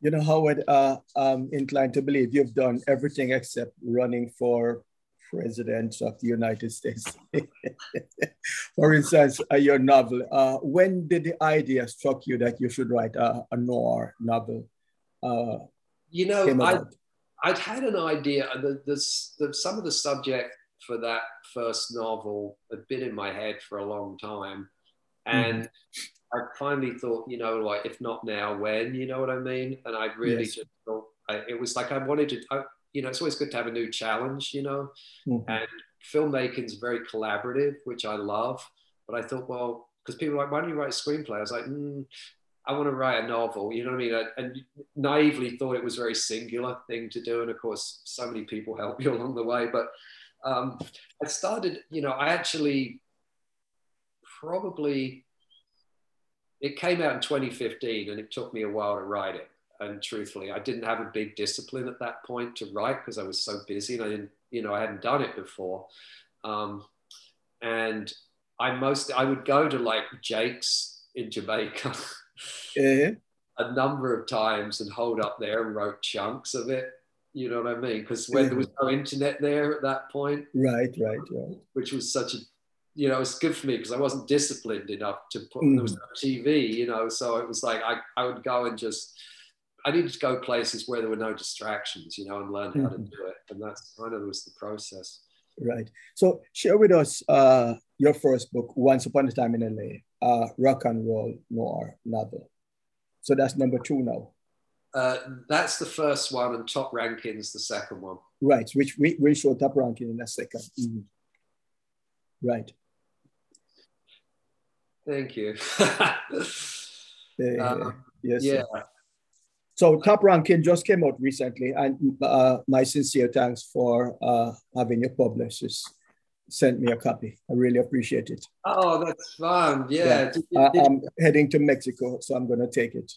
You know, Howard, uh, I'm inclined to believe you've done everything except running for president of the United States. for instance, uh, your novel. Uh, when did the idea struck you that you should write a, a noir novel? Uh, you know, I, I'd had an idea. The, the, the, some of the subject for that first novel had been in my head for a long time. And mm-hmm. I finally thought, you know, like, if not now, when? You know what I mean? And I really yes. just thought, I, it was like I wanted to, I, you know, it's always good to have a new challenge, you know? Mm-hmm. And filmmaking is very collaborative, which I love. But I thought, well, because people are like, why don't you write a screenplay? I was like, mm, I want to write a novel, you know what I mean? I, and naively thought it was a very singular thing to do. And of course, so many people help you along the way. But um, I started, you know, I actually probably, it came out in 2015 and it took me a while to write it. And truthfully, I didn't have a big discipline at that point to write because I was so busy and I didn't, you know, I hadn't done it before. Um, and I most, I would go to like Jake's in Jamaica. uh-huh. a number of times and hold up there and wrote chunks of it. You know what I mean? Because when there was no internet there at that point, right, right, right, which was such a, you know, it was good for me because I wasn't disciplined enough to put. Mm. There was no TV, you know, so it was like I, I would go and just. I needed to go places where there were no distractions, you know, and learn how mm-hmm. to do it, and that's kind of was the process. Right. So share with us uh, your first book, Once Upon a Time in LA, uh, rock and roll noir novel. So that's number two now. Uh, that's the first one, and Top Ranking's the second one. Right, which we will show Top Ranking in a 2nd mm-hmm. Right. Thank you. uh, yes. Yeah. So Top Ranking just came out recently, and uh, my sincere thanks for uh, having your publishers sent me a copy. I really appreciate it. Oh, that's fun. Yeah. yeah. I, am heading to Mexico, so I'm going to take it.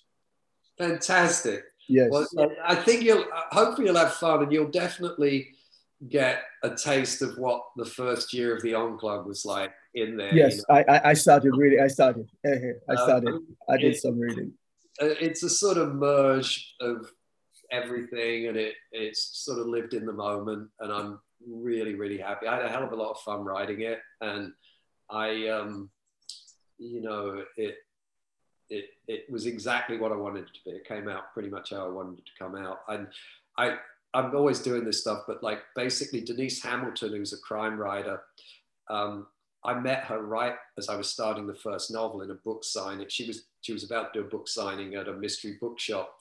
Fantastic. Yes. Well, I think you'll, hopefully, you'll have fun and you'll definitely get a taste of what the first year of the O Club was like in there. Yes, you know? I, I started reading. I started. I started. Um, I did it, some reading. It's a sort of merge of everything and it it's sort of lived in the moment and I'm really, really happy. I had a hell of a lot of fun writing it, and I, um, you know, it it it was exactly what I wanted it to be. It came out pretty much how I wanted it to come out, and I. I'm always doing this stuff, but like basically Denise Hamilton, who's a crime writer, um, I met her right as I was starting the first novel in a book signing. She was she was about to do a book signing at a mystery bookshop,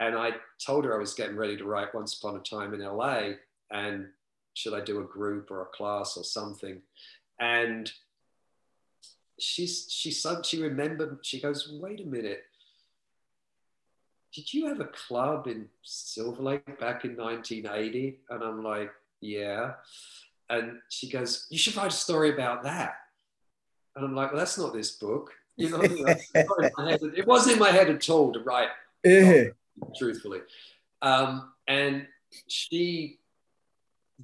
and I told her I was getting ready to write Once Upon a Time in LA, and should I do a group or a class or something? And she's she said she remembered. She goes, wait a minute. Did you have a club in Silver Lake back in 1980? And I'm like, yeah. And she goes, you should write a story about that. And I'm like, well, that's not this book. You know, it wasn't in my head at all to write, uh-huh. truthfully. Um, and she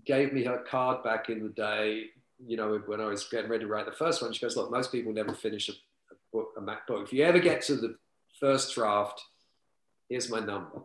gave me her card back in the day, you know, when I was getting ready to write the first one. She goes, Look, most people never finish a, a book, a Mac book. If you ever get to the first draft, here's my number.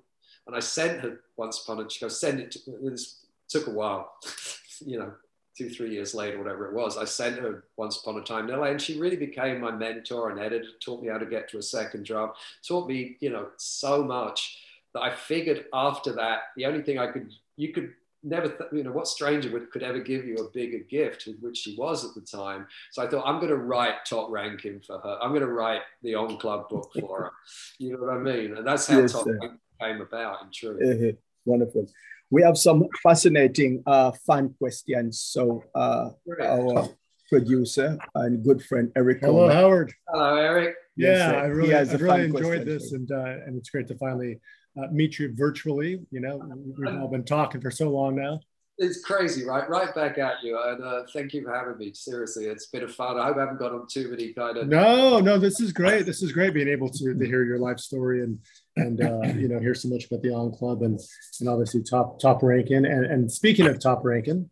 And I sent her once upon it. She goes, Send it to It took a while, you know, two, three years later, whatever it was. I sent her once upon a time in LA, and she really became my mentor and editor, taught me how to get to a second draft, taught me, you know, so much that I figured after that, the only thing I could, you could never, th- you know, what stranger would, could ever give you a bigger gift, which she was at the time. So I thought, I'm going to write top ranking for her. I'm going to write the O Club book for her. You know what I mean? And that's how yes, top ranking came about in truth. Uh-huh. Wonderful. We have some fascinating uh, fan questions. So uh, our producer and good friend Eric. Hello, Coleman. Howard. Hello, Eric. Yeah, yes, I really, I really enjoyed this, and uh, and it's great to finally uh, meet you virtually. You know, we've all been talking for so long now. It's crazy, right? Right back at you. And uh, thank you for having me. Seriously, it's been a fun. I hope I haven't got on too many kind of. No, no, this is great. This is great being able to, to hear your life story and and uh, you know hear so much about the O Club and and obviously top top ranking. And and speaking of top ranking,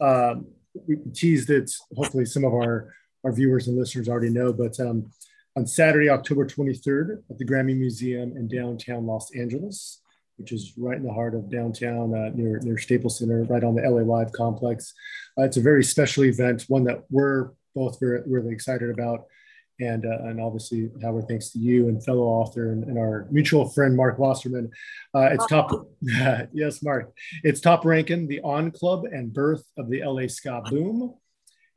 um, we teased it. Hopefully, some of our our viewers and listeners already know, but um, on Saturday, October 23rd, at the Grammy Museum in downtown Los Angeles, which is right in the heart of downtown uh, near near Staples Center, right on the LA Live complex. Uh, it's a very special event, one that we're both very really excited about and uh, and obviously Howard, thanks to you and fellow author and, and our mutual friend Marc Wasserman. Uh, it's top, yes, Marc. It's top ranking the O Club and birth of the LA Ska Boom,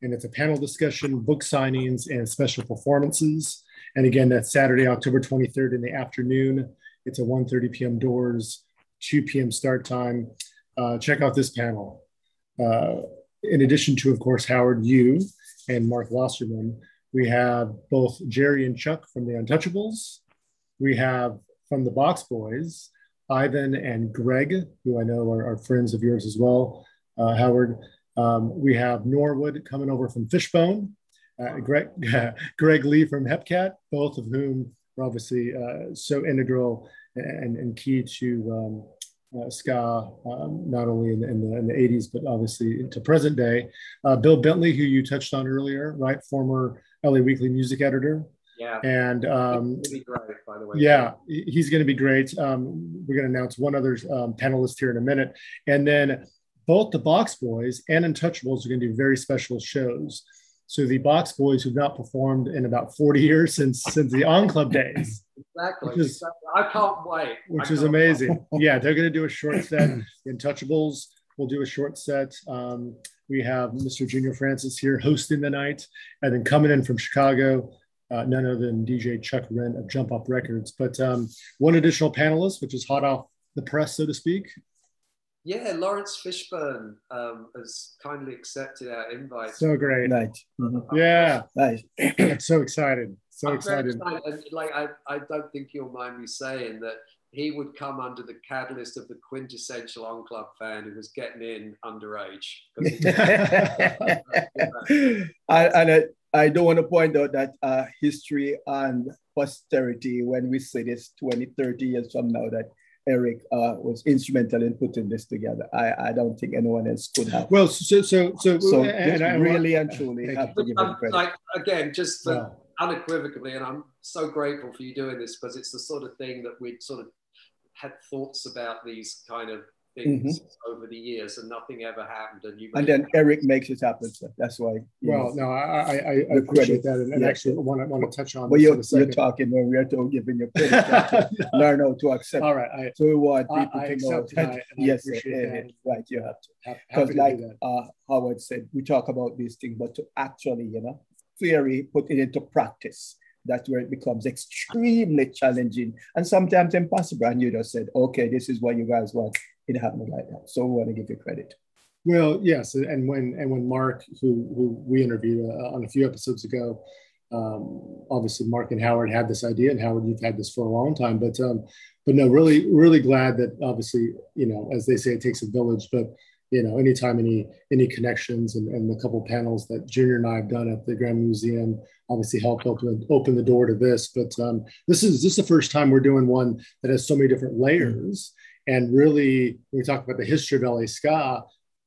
and it's a panel discussion, book signings, and special performances. And again, that's Saturday, October 23rd in the afternoon. It's a 1:30 p.m. doors, 2 p.m. start time. Uh, check out this panel. Uh, in addition to, of course, Howard, you and Marc Wasserman. We have both Jerry and Chuck from the Untouchables. We have from the Box Boys, Ivan and Greg, who I know are, are friends of yours as well, uh, Howard. Um, we have Norwood coming over from Fishbone, uh, Greg, Greg Lee from Hepcat, both of whom are obviously uh, so integral and, and key to um, uh, ska, um, not only in, in, the, in, the, 80s, but obviously to present day. Uh, Bill Bentley, who you touched on earlier, right? Former LA Weekly music editor. Yeah. And um, great, by the way. Yeah, he's going to be great. Um, we're going to announce one other um, panelist here in a minute. And then both the Box Boys and Untouchables are going to do very special shows. So the Box Boys who've not performed in about 40 years since since the O Club days. Exactly. Is. I can't wait. Which is amazing. yeah, they're going to do a short set. Untouchables will do a short set. Um, we have Mr. Junior Francis here hosting the night, and then coming in from Chicago, uh, none other than DJ Chuck Wren of Jump Up Records. But um, one additional panelist, which is hot off the press, so to speak. Yeah, Laurence Fishburne um, has kindly accepted our invite. So great. Night. Mm-hmm. Yeah. Nice. so excited. So I'm excited. excited. And like, I, I don't think you'll mind me saying that he would come under the catalyst of the quintessential O Club fan who was getting in underage. I, and I, I, don't want to point out that uh, history and posterity, when we say this 20, 30 years from now, that Eric uh, was instrumental in putting this together. I, I don't think anyone else could have. Well, so so so, so and I really and truly have to give him credit. Like again, just for, unequivocally, and I'm so grateful for you doing this because it's the sort of thing that we'd sort of had thoughts about these kind of things mm-hmm. over the years and nothing ever happened and you and then eric makes it happen so that's why well know, no i i, I appreciate that and, and yeah. actually want to want to touch on well you're, you're talking when we are to giving you credit no. learn how to accept all right I, so we want people I, to know that, yes that. right you have to because like uh, howard said we talk about these things but to actually you know theory put it into practice that's where it becomes extremely challenging and sometimes impossible. And you just said, okay, this is what you guys want. It happened like that. So we want to give you credit. Well, yes, and when and when Marc, who who we interviewed uh, on a few episodes ago, um, obviously Marc and Howard had this idea, and Howard, you've had this for a long time, but um, but no, really, really glad that obviously, you know, as they say, it takes a village, but you know, anytime any any connections and, and the couple panels that Junior and I have done at the Grammy Museum obviously helped open open the door to this. But um, this is this is the first time we're doing one that has so many different layers. And really, when we talk about the history of LA ska,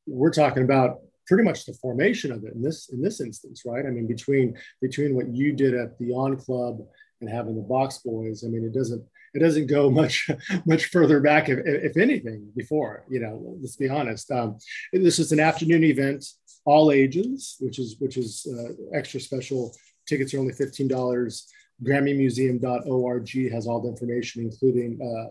we're talking about pretty much the formation of it in this in this instance, right? I mean, between between what you did at the O Club and having the Box Boys, I mean, it doesn't it doesn't go much much further back, if, if anything, before. You know, let's be honest. Um, this is an afternoon event, all ages, which is which is uh, extra special. Tickets are only fifteen dollars. GrammyMuseum.org has all the information, including uh,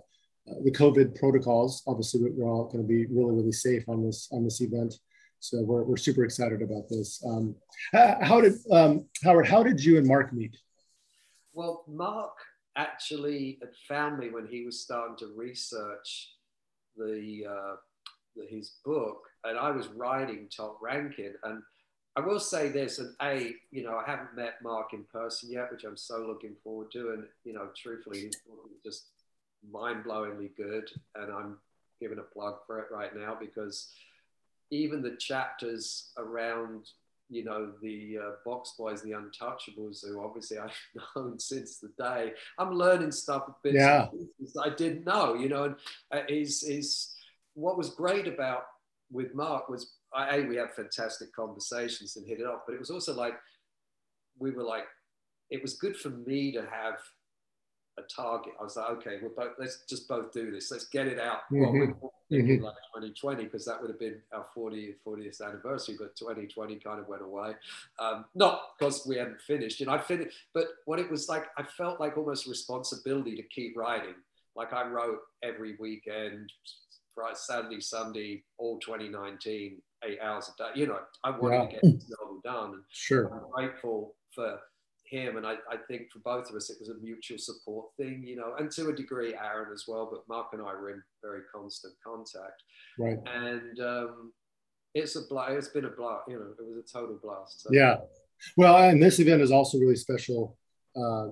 the COVID protocols. Obviously, we're all going to be really really safe on this on this event. So we're, we're super excited about this. Um, how did um, Howard? How did you and Marc meet? Well, Marc actually found me when he was starting to research the, uh, the his book, and I was writing Top Rankin. And I will say this, and a, you know, I haven't met Mark in person yet, which I'm so looking forward to. And you know, truthfully, he's just mind-blowingly good, and I'm giving a plug for it right now because even the chapters around you know, the uh, Box Boys, the Untouchables, who obviously I've known since the day. I'm learning stuff yeah. I didn't know, you know, and uh, is is what was great about with Marc was I, a we had fantastic conversations and hit it off, but it was also like we were like, it was good for me to have a target. I was like, okay, we're both, let's just both do this. Let's get it out. Mhm. Well, we Mhm. like 2020 because that would have been our 40th, 40th anniversary, but 2020 kind of went away. Um, not because we hadn't finished. And I finished, but what it was like, I felt like almost responsibility to keep writing. Like I wrote every weekend, Friday, Saturday, Sunday, all 2019, eight hours a day. You know, I wanted to get this novel done. And Sure. I'm grateful for him. And I, I think for both of us, it was a mutual support thing, you know, and to a degree, Aaron as well. But Marc and I were in very constant contact. Right. And um, it's a blast. It's been a blast. You know, it was a total blast. So. Yeah. Well, and this event is also really special. Uh,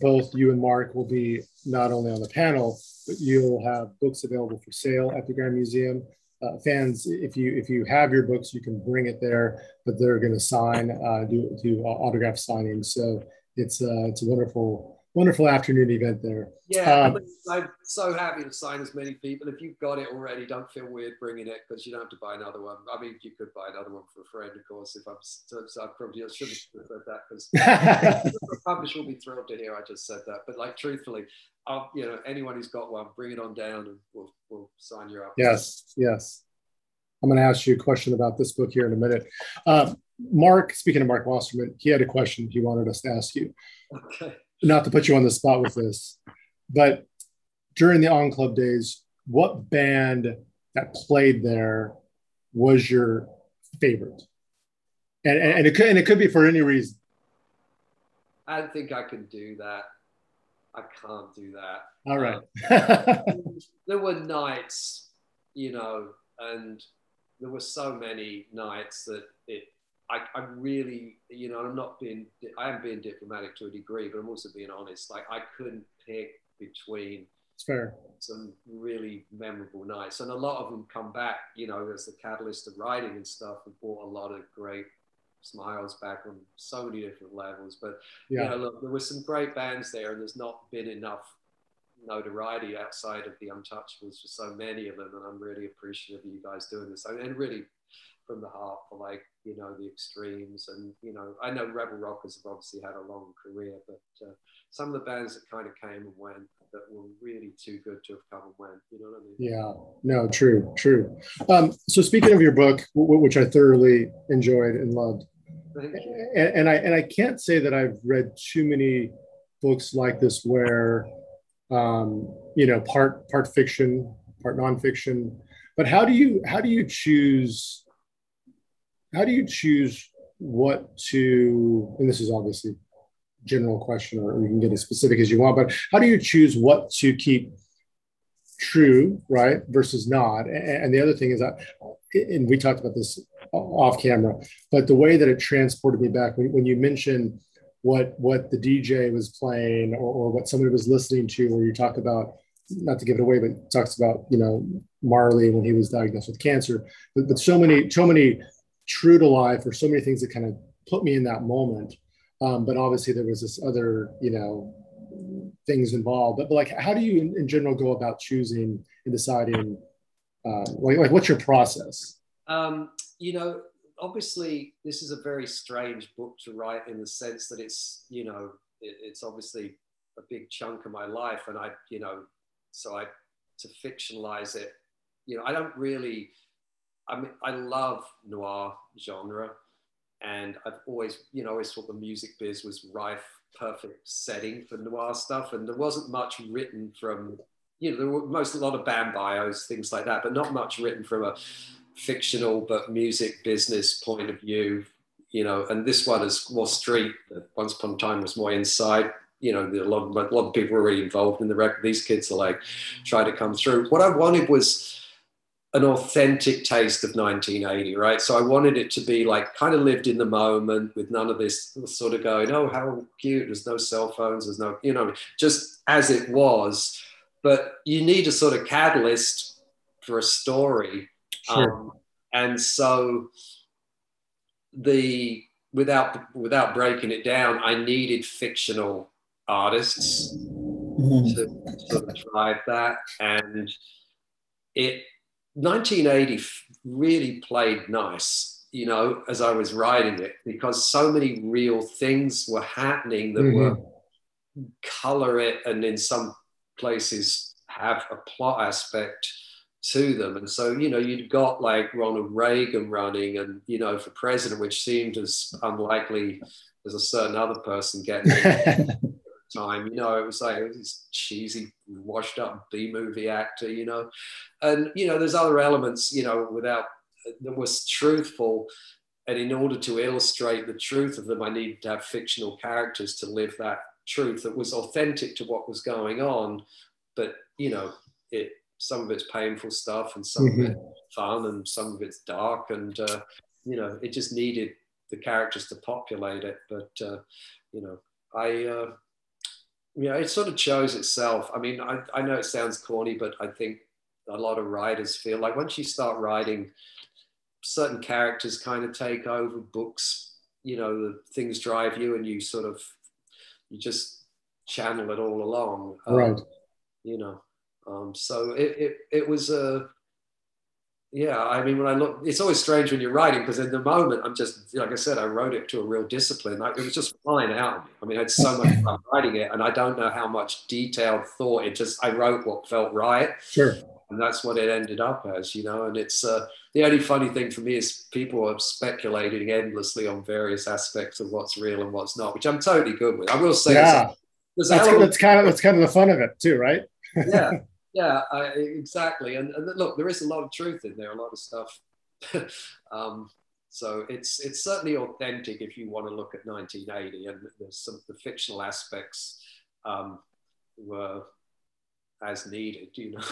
both you and Marc will be not only on the panel, but you'll have books available for sale at the Grammy Museum. Uh, fans, if you if you have your books, you can bring it there. But they're going to sign, uh, do do autograph signings. So it's uh, it's a wonderful wonderful afternoon event there. Yeah, Um, I'm so happy to sign as many people. If you've got it already, don't feel weird bringing it because you don't have to buy another one. I mean, you could buy another one for a friend, of course. If I'm, so, I probably should have said that because the publisher will be thrilled to hear I just said that. But like, truthfully, I'll, you know, anyone who's got one, bring it on down and we'll, we'll sign you up. Yes, yes. I'm going to ask you a question about this book here in a minute. Uh, Marc, speaking of Marc Wasserman, he had a question he wanted us to ask you. Okay. Not to put you on the spot with this, but during the O Club days, what band that played there was your favorite? And, and, and it could and it could be for any reason. I don't think I can do that. I can't do that. All right. Um, there were nights, you know, and there were so many nights that I, I really, you know, I'm not being, I am being diplomatic to a degree, but I'm also being honest. Like I couldn't pick between it's fair. some really memorable nights, and a lot of them come back, you know, as the catalyst of writing and stuff, and brought a lot of great smiles back on so many different levels. But Yeah. you know, look, there were some great bands there, and there's not been enough notoriety outside of the Untouchables for so many of them, and I'm really appreciative of you guys doing this, and and really from the heart for like you know the extremes, and you know I know Rebel Rockers have obviously had a long career, but uh, some of the bands that kind of came and went that were really too good to have come and went. You know what I mean? Yeah, no, true, true. Um, so speaking of your book, w- which I thoroughly enjoyed and loved, and, and I and I can't say that I've read too many books like this where, um, you know, part part fiction, part nonfiction. But how do you how do you choose? How do you choose what to? And this is obviously general question, or you can get as specific as you want. But how do you choose what to keep true, right, versus not? And, the other thing is that, and we talked about this off camera, but the way that it transported me back when, when you mentioned what what the DJ was playing or, or what somebody was listening to, or you talk about not to give it away, but talks about you know Marley when he was diagnosed with cancer, but, but so many so many true to life or so many things that kind of put me in that moment. Um, but obviously there was this other you know things involved. But, but like, how do you in, in general go about choosing and deciding? Uh, like, like, what's your process? Um, you know, obviously, this is a very strange book to write in the sense that it's, you know, it, it's obviously a big chunk of my life, and I, you know, so I to fictionalize it, you know, I don't really. I mean, I love noir genre, and I've always, you know, always thought the music biz was rife, perfect setting for noir stuff, and there wasn't much written from. You know, there were most a lot of band bios, things like that, but not much written from a fictional but music business point of view, you know, and this one is more street. Once upon a time was more inside. You know, a lot, of, a lot of people were already involved in the record. These kids are like trying to come through. What I wanted was an authentic taste of 1980, right? So I wanted it to be like kind of lived in the moment with none of this sort of going, oh, how cute. There's no cell phones. There's no, you know, just as it was. But you need a sort of catalyst for a story. Sure. Um, and so the without without breaking it down, I needed fictional artists to sort of drive that. And it 1980 really played nice you know, as I was writing it, because so many real things were happening that mm-hmm. were color it and in some places have a plot aspect to them. And so, you know, you'd got like Ronald Reagan running and, you know, for president, which seemed as unlikely as a certain other person getting time. You know, it was like it was this cheesy, washed up B movie actor, you know. And, you know, there's other elements, you know, without that was truthful. And in order to illustrate the truth of them, I needed to have fictional characters to live that truth that was authentic to what was going on. But, you know, it some of it's painful stuff and some mm-hmm. of it fun and some of it's dark. And, uh, you know, it just needed the characters to populate it. But, uh, you know, I, uh, yeah, it sort of chose itself. I mean, I, I know it sounds corny, but I think a lot of writers feel like once you start writing, certain characters kind of take over books. You know, the things drive you, and you sort of you just channel it all along. Um, right. You know, um, so it, it it was a yeah, I mean, when I look, it's always strange when you're writing because in the moment, I'm just, like I said, I wrote it to a real discipline. Like, it was just flying out. I mean, I had so much fun writing it, and I don't know how much detailed thought. It just, I wrote what felt right. Sure. And that's what it ended up as, you know. And it's uh, the only funny thing for me is people are speculating endlessly on various aspects of what's real and what's not, which I'm totally good with. I will say, yeah, that's, that's kind of that's kind of the fun of it too, right? yeah, yeah, I, exactly. And, and, look, there is a lot of truth in there, a lot of stuff. um, so it's it's certainly authentic if you want to look at 1980, and there's some the fictional aspects um, were as needed, you know.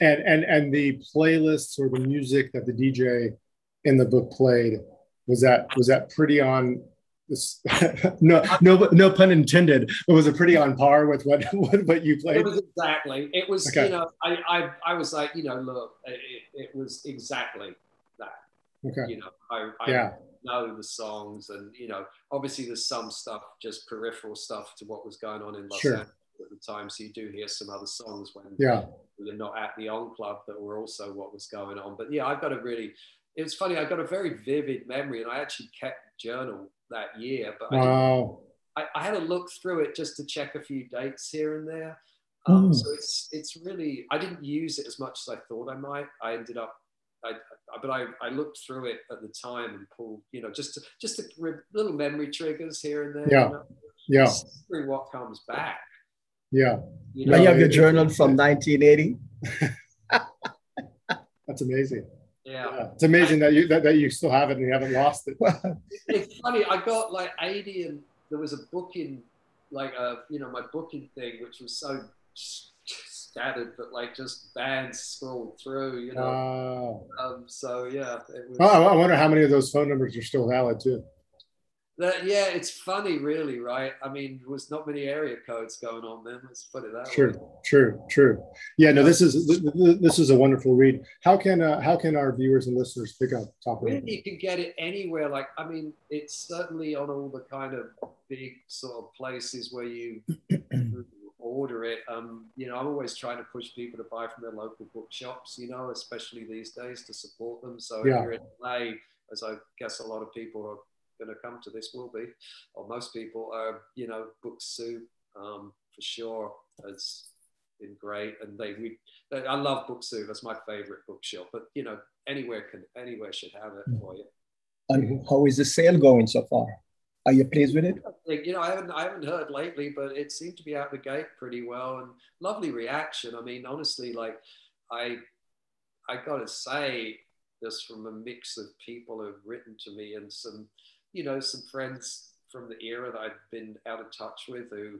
And and and the playlists or the music that the DJ in the book played was that was that pretty on this, no, no, no pun intended. It was it pretty on par with what what, what you played? It was exactly. It was. Okay. You know, I, I I was like, you know, look, it, it was exactly that. Okay. You know, I, I yeah. know the songs, and you know, obviously there's some stuff, just peripheral stuff to what was going on in Los sure. Angeles at the time. So you do hear some other songs when yeah. you're not at the O Club that were also what was going on. But yeah, I've got a really. It's funny. I got a very vivid memory, and I actually kept journal that year. But wow. I, I, had to look through it just to check a few dates here and there. Um, mm. So it's it's really I didn't use it as much as I thought I might. I ended up, I, but I, I looked through it at the time and pulled you know just to, just to, little memory triggers here and there. Yeah, you know, yeah. Through what comes back. Yeah. You know, you have your journal from 1980. That's amazing. Yeah. yeah. It's amazing that you that, that you still have it and you haven't lost it. it's funny. I got like 80 and there was a booking, like a uh, you know my booking thing, which was so scattered, but like just bands scrolled through, you know. Wow. Um, so yeah, it was. Oh, I wonder how many of those phone numbers are still valid too. That, yeah, it's funny, really, right? I mean, there was not many area codes going on then. Let's put it that true, way. True, true, true. Yeah, no, this is this is a wonderful read. How can uh, how can our viewers and listeners pick up Top Really, you can get it anywhere. Like, I mean, it's certainly on all the kind of big sort of places where you order it. Um, you know, I'm always trying to push people to buy from their local bookshops. You know, especially these days to support them. So yeah. if you're in LA, as I guess a lot of people are going to come to this will be, or most people are, you know, Book Soup um, for sure has been great, and they we I love Book Soup. That's my favorite bookshop, but you know, anywhere can anywhere should have it mm. for you. And how is the sale going so far? Are you pleased with it? You know, I haven't I haven't heard lately, but it seemed to be out the gate pretty well and lovely reaction. I mean, honestly, like I I gotta say, this from a mix of people who've written to me and some you know, some friends from the era that I've been out of touch with who,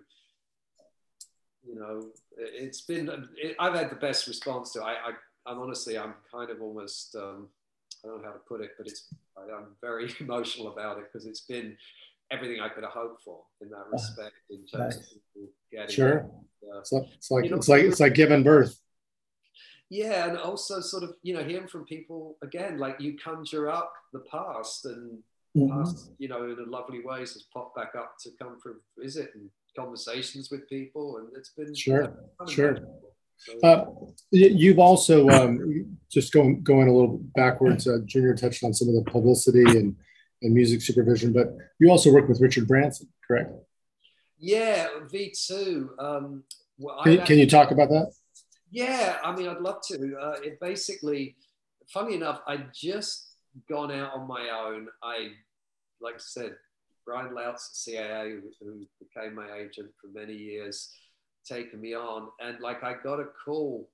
you know, it's been, it, I've had the best response to it. I, I, am honestly, I'm kind of almost, um, I don't know how to put it, but it's, I, am very emotional about it because it's been everything I could have hoped for in that respect in terms nice. of people getting Sure. It. Uh, it's like, it's like, it's like, it's like giving birth yeah and also sort of you know hearing from people again like you conjure up the past and mm-hmm. you know, in a lovely ways has popped back up to come for a visit and conversations with people, and it's been sure, sure. Uh, you've also um, just going going a little backwards. Uh, Junior touched on some of the publicity and and music supervision, but you also work with Richard Branson, correct? Yeah, V two. Um, well, can, can, you talk about that? Yeah, I mean, I'd love to. Uh, it basically, funny enough, I just gone out on my own. I, like I said, Brian Loucks CAA, who became my agent for many years, taken me on. And like I got a call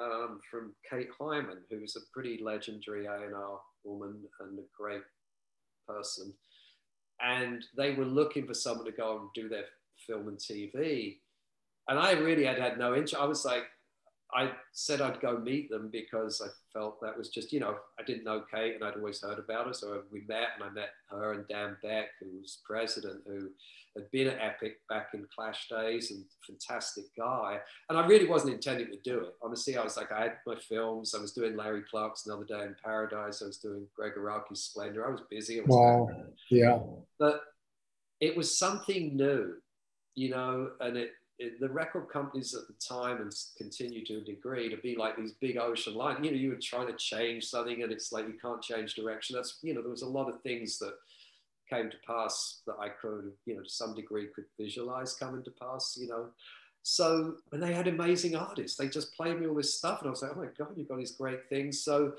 um, from Kate Hyman, who's a pretty legendary A&R woman and a great person. And they were looking for someone to go and do their film and TV. And I really had had no interest. I was like, I said I'd go meet them because I felt that was just, you know, I didn't know Kate and I'd always heard about her. So we met and I met her and Dan Beck, who was president, who had been at Epic back in Clash days and fantastic guy. And I really wasn't intending to do it. Honestly, I was like, I had my films. I was doing Larry Clark's Another Day in Paradise. I was doing Gregg Araki's Splendor. I was busy. I was wow. Yeah. But it was something new, you know, and it, the record companies at the time and continue to a degree to be like these big ocean lines. You know, you were trying to change something and it's like you can't change direction. That's you know, there was a lot of things that came to pass that I could, you know, to some degree could visualize coming to pass, you know. So and they had amazing artists. They just played me all this stuff and I was like, oh my God, you've got these great things. So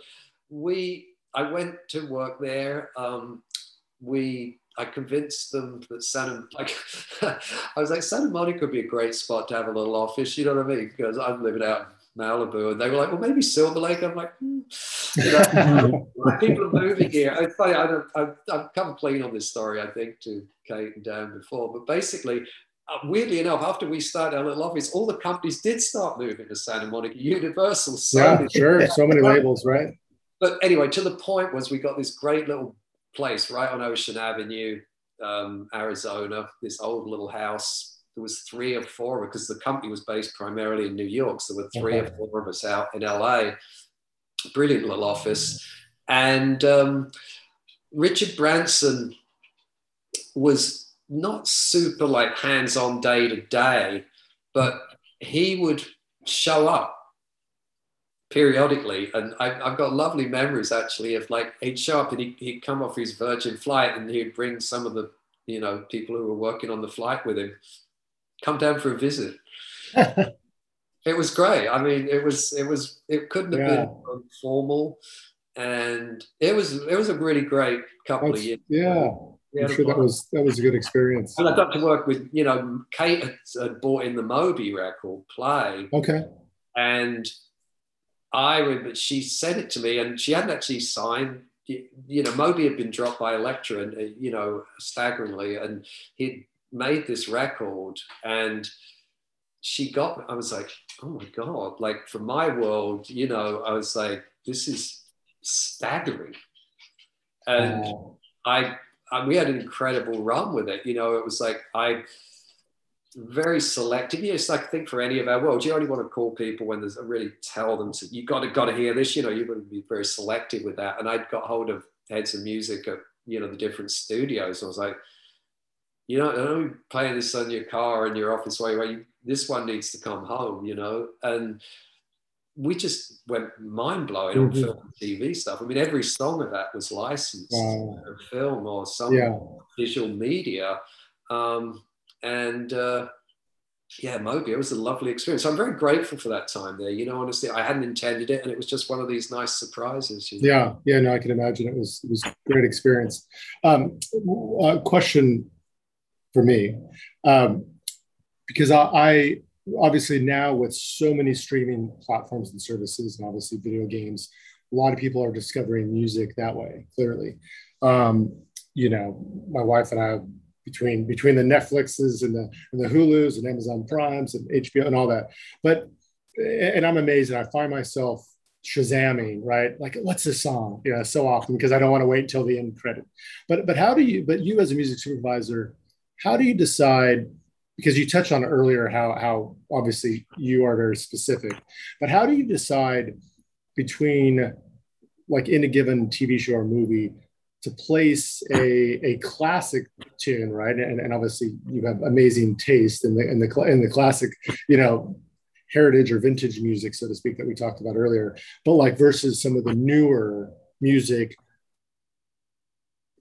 we I went to work there. Um, we I convinced them that Santa, like, I was like, Santa Monica would be a great spot to have a little office, you know what I mean? Because I'm living out in Malibu, and they were like, well, maybe Silver Lake. I'm like, hmm. you know, people are moving here. It's funny, I don't, I've, I've come clean on this story, I think, to Kate and Dan before, but basically, uh, weirdly enough, after we started our little office, all the companies did start moving to Santa Monica. Universal. Yeah, sure. So many labels, right? But anyway, to the point was we got this great little place right on Ocean Avenue, um, Arizona, this old little house. There was three or four because the company was based primarily in New York. So there were three okay. or four of us out in LA. Brilliant little office. And um, Richard Branson was not super like hands on day to day, but he would show up periodically. And I, have got lovely memories actually of like he'd show up and he'd, he'd come off his Virgin flight and he'd bring some of the you know people who were working on the flight with him come down for a visit. it was great. I mean, it was it was it couldn't have yeah. been formal, and it was it was a really great couple That's, of years. Yeah. I'm sure that was that was a good experience. And I got to work with you know Kate had, had bought in the Moby record play. Okay. And I remember she sent it to me, and she hadn't actually signed. You know, Moby had been dropped by Elektra, and uh, you know, staggeringly, and he'd made this record, and she got. I was like, oh my god! Like for my world, you know, I was like, this is staggering, and I, I we had an incredible run with it. You know, it was like I very selective. You know, like I think for any of our world, you only want to call people when there's a really tell them to you got to got to hear this. You know, you've got to be very selective with that. And I'd got hold of heads of music at you know the different studios. I was like, you know, I know playing this on your car in your office while you this one needs to come home. You know, and we just went mind blowing mm-hmm. on film and TV stuff. I mean, every song of that was licensed wow. film or some yeah. visual media. Um, and uh, yeah, Moby, it was a lovely experience. I'm very grateful for that time there. You know, honestly, I hadn't intended it, and it was just one of these nice surprises. You know? Yeah, yeah, no, I can imagine it was it was a great experience. Um, a question for me, um, because I, I obviously now with so many streaming platforms and services, and obviously video games, a lot of people are discovering music that way. Clearly, um, you know, my wife and I between between the Netflixes and the and the Hulus and Amazon Primes and HBO and all that. But and I'm amazed, and I find myself shazamming right? Like what's this song? You know so often because i don't want to wait until the end credit. But but how do you but you as a music supervisor how do you decide because you touched on earlier how how obviously you are very specific but how do you decide between like in a given tv show or movie to place a, a classic tune, right? And, and obviously you have amazing taste in the in the in the classic, you know, heritage or vintage music, so to speak, that we talked about earlier, but like versus some of the newer music.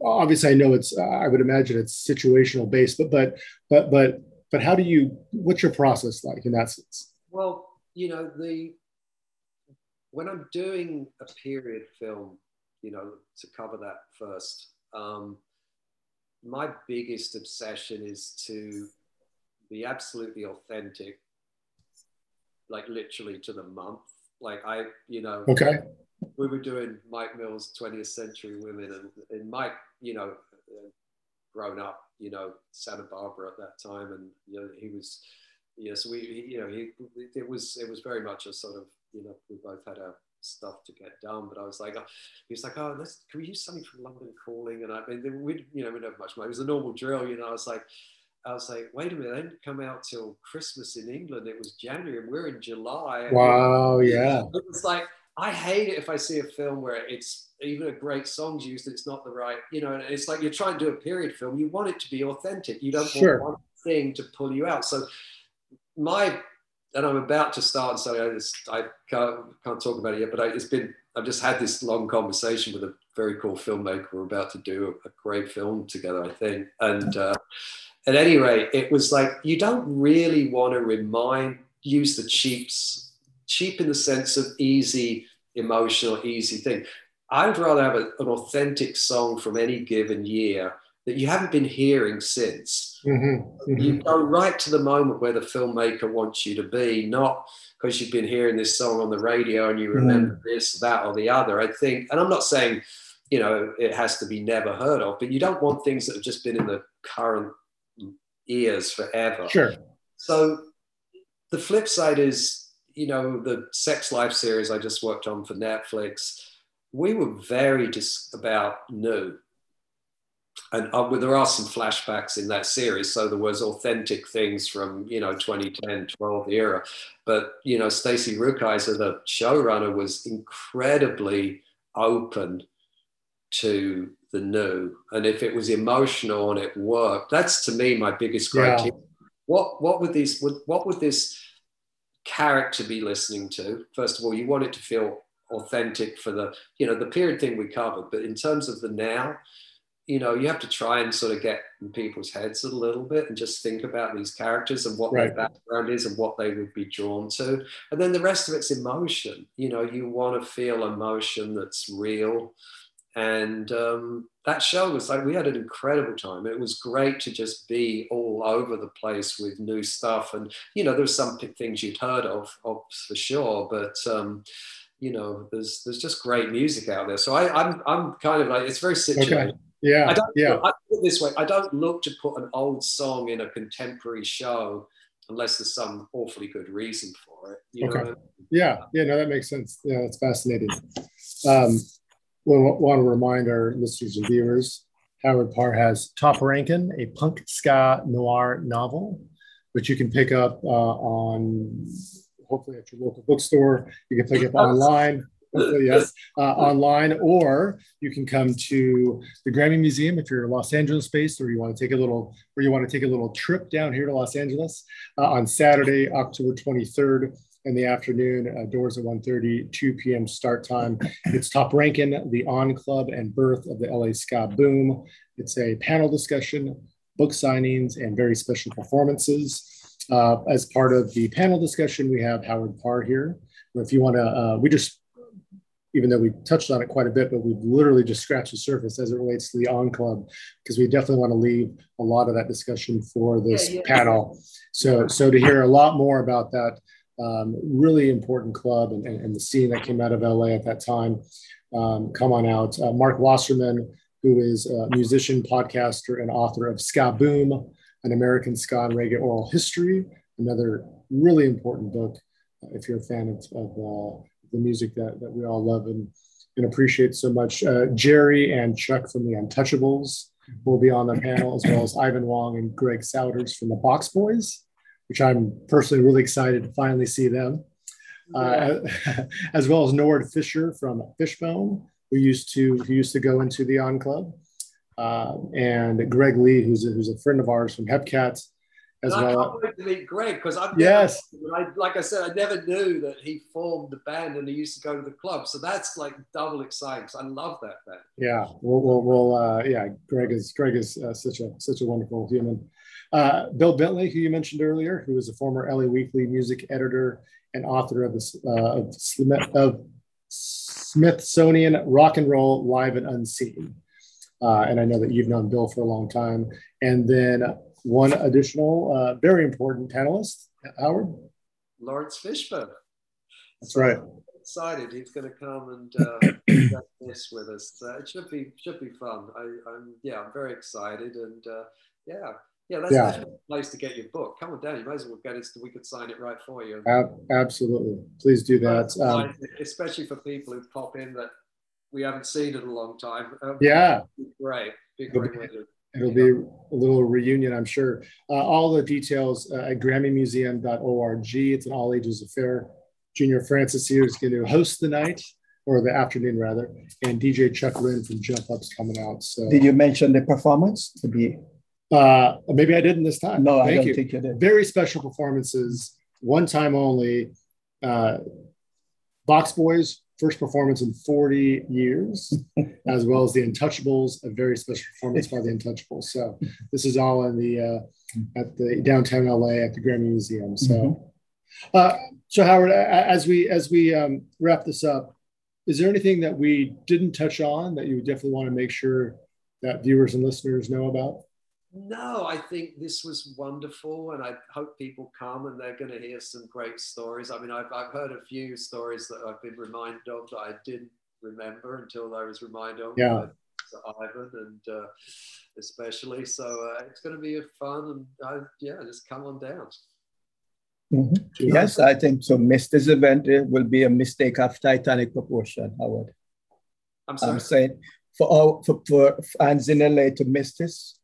Obviously, I know it's. I would imagine it's situational based, but but but but but how do you? What's your process like in that sense? Well, you know the when I'm doing a period film, you know, to cover that first, um, my biggest obsession is to be absolutely authentic, like literally to the month. Like I, you know, okay, we were doing Mike Mills' 20th Century Women, and, and Mike, you know, grown up, you know, Santa Barbara at that time, and you know, he was, yes, we, you know, he, it was, it was very much a sort of, you know, we both had our stuff to get done, but I was like, oh, he was like, oh, let's, can we use something from London Calling? And I mean, we, you know, we didn't have much money. It was a normal drill, you know. I was like, I was like, wait a minute, they didn't come out till Christmas in England. It was January, and we're in July. Wow, yeah. It was like I hate it if I see a film where it's even a great song's used, and it's not the right, you know. and It's like you're trying to do a period film. You want it to be authentic. You don't sure. want one thing to pull you out. So my and I'm about to start. So I, just, I can't, can't talk about it yet, but I, it's been I've just had this long conversation with a very cool filmmaker. We're about to do a, a great film together, I think, and. Uh, at any rate, it was like you don't really want to remind, use the cheaps, cheap in the sense of easy, emotional, easy thing. I'd rather have a, an authentic song from any given year that you haven't been hearing since. Mm-hmm, mm-hmm. You go right to the moment where the filmmaker wants you to be, not because you've been hearing this song on the radio and you remember mm. this, that, or the other. I think, and I'm not saying, you know, it has to be never heard of, but you don't want things that have just been in the current ears forever. Sure. So the flip side is, you know, the Sex Life series I just worked on for Netflix. We were very just about new. And uh, there are some flashbacks in that series. So there was authentic things from, you know, 2010, 12 era. But, you know, stacy Rukeyser, the showrunner, was incredibly open to the new. And if it was emotional and it worked, that's to me my biggest criteria. Yeah. What what would these what would this character be listening to? First of all, you want it to feel authentic for the you know the period thing we covered, but in terms of the now, you know, you have to try and sort of get in people's heads a little bit and just think about these characters and what right. their background is and what they would be drawn to. And then the rest of it's emotion. You know, you want to feel emotion that's real and um, that show was like we had an incredible time it was great to just be all over the place with new stuff and you know there's some things you'd heard of, of for sure but um, you know there's there's just great music out there so I, I'm I'm kind of like it's very situated. Okay. Yeah, I don't. Yeah. I put it this way: I don't look to put an old song in a contemporary show unless there's some awfully good reason for it. You okay. I mean? Yeah. Yeah. No, that makes sense. Yeah, it's fascinating. Um, we want to remind our listeners and viewers Howard Paar has Top Rankin, a punk ska noir novel, which you can pick up uh, on hopefully at your local bookstore. You can pick it up online. Yes, uh, online, or you can come to the Grammy Museum if you're Los Angeles based, or you want to take a little, or you want to take a little trip down here to Los Angeles uh, on Saturday, October 23rd in the afternoon. Uh, doors at 1.30, 2 p.m. start time. It's Top Rankin, the O Club and birth of the LA Ska Boom. It's a panel discussion, book signings, and very special performances. Uh, as part of the panel discussion, we have Howard Paar here. If you want to, uh, we just, even though we touched on it quite a bit, but we've literally just scratched the surface as it relates to the O Club, because we definitely want to leave a lot of that discussion for this yeah, yeah. panel. So, so to hear a lot more about that, um, really important club and, and, and, the scene that came out of LA at that time. Um, come on out. Uh, Marc Wasserman, who is a musician, podcaster, and author of Ska Boom, an American Ska and Reggae Oral History, another really important book uh, if you're a fan of, of uh, the music that, that we all love and, and appreciate so much. Uh, Jerry and Chuck from the Untouchables will be on the panel, as well as Ivan Wong and Greg Souders from the Box Boys which I'm personally really excited to finally see them, uh, as well as Nord Fisher from Fishbone, who used to who used to go into the O Club, uh, and Greg Lee, who's a, who's a friend of ours from Hepcat, as and well. I can't wait to meet Greg because I've yes, I, like I said, I never knew that he formed the band and he used to go to the club. So that's like double exciting. I love that band. Yeah, we'll, we'll, we'll uh, yeah. Greg is Greg is uh, such a such a wonderful human. Uh, Bill Bentley, who you mentioned earlier, who was a former LA Weekly music editor and author of the uh, of, Smith, of Smithsonian Rock and Roll Live and Unseen. Uh, and I know that you've known Bill for a long time. And then one additional, uh, very important panelist, Howard. Laurence Fishburne. That's right. Excited, he's going to come and uh, this with us. Uh, it should be should be fun. I, am yeah, I'm very excited, and uh, yeah, yeah, that's, yeah. a place to get your book. Come on down. You might as well get it. So we could sign it right for you. absolutely, please do that. Um, especially for people who pop in that we haven't seen in a long time. Um, yeah, great. Be great It'll be a little reunion, I'm sure. Uh, all the details uh, at GrammyMuseum.org. It's an all ages affair. Junior Francis here is going to host the night or the afternoon rather, and DJ Chuck Wren from Jump Up's coming out. So, did you mention the performance to be? Uh, maybe I didn't this time. No, Thank I don't you. think you did. Very special performances, one time only. Uh, Box Boys, first performance in 40 years, as well as the Untouchables, a very special performance by the Untouchables. So this is all in the uh, at the downtown LA at the Grammy Museum. So, mm-hmm. uh, so Howard, as we as we um, wrap this up, is there anything that we didn't touch on that you would definitely want to make sure that viewers and listeners know about? No, I think this was wonderful, and I hope people come and they're going to hear some great stories. I mean, I've, I've heard a few stories that I've been reminded of that I didn't remember until I was reminded of. Yeah. Ivan and uh, especially, so uh, it's going to be a fun and uh, yeah, just come on down. Mm-hmm. Yes, I think so. Miss this event it will be a mistake of Titanic proportion, Howard. I'm sorry. I'm saying for all for, for fans in LA to miss this,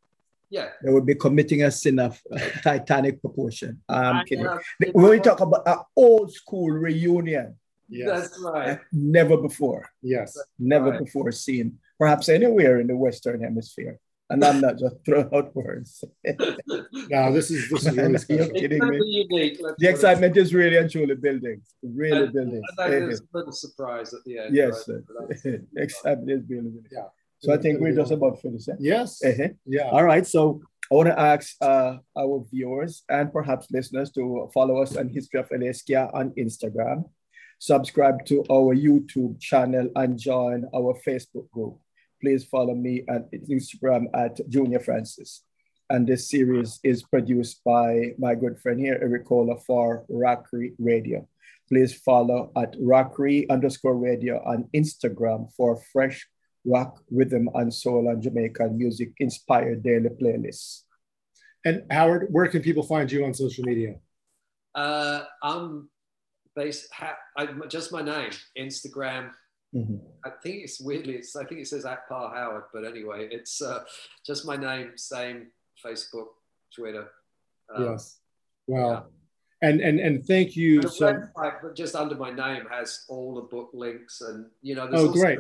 yeah. They would be committing a sin of uh, titanic proportion. I'm kidding. when we talk about an old school reunion, yes. that's right. Never before. Yes. Never right. before seen, perhaps anywhere in the Western Hemisphere. And I'm not just throwing out words. no, this is this is really special. You're kidding me. Unique, the excitement is really and truly building. Really and, building. And that is a little surprise at the end. Yes, right? excitement is building. Yeah. So I think we're just about finished. Yes. Uh-huh. Yeah. All right. So I want to ask uh, our viewers and perhaps listeners to follow us on History of LA on Instagram, subscribe to our YouTube channel, and join our Facebook group. Please follow me on Instagram at Junior Francis. And this series is produced by my good friend here, Eric Kohler for Rockery Radio. Please follow at Rockery underscore radio on Instagram for fresh rock, rhythm, and soul and Jamaican music inspired daily playlists. And Howard, where can people find you on social media? Uh, I'm based, ha- I, just my name, Instagram. Mm-hmm. I think it's weirdly, it's, I think it says at Paar Howard, but anyway, it's uh, just my name, same Facebook, Twitter. Um, yes. Well, yeah. And, and and thank you. And so, website, just under my name has all the book links, and you know, there's oh, also, great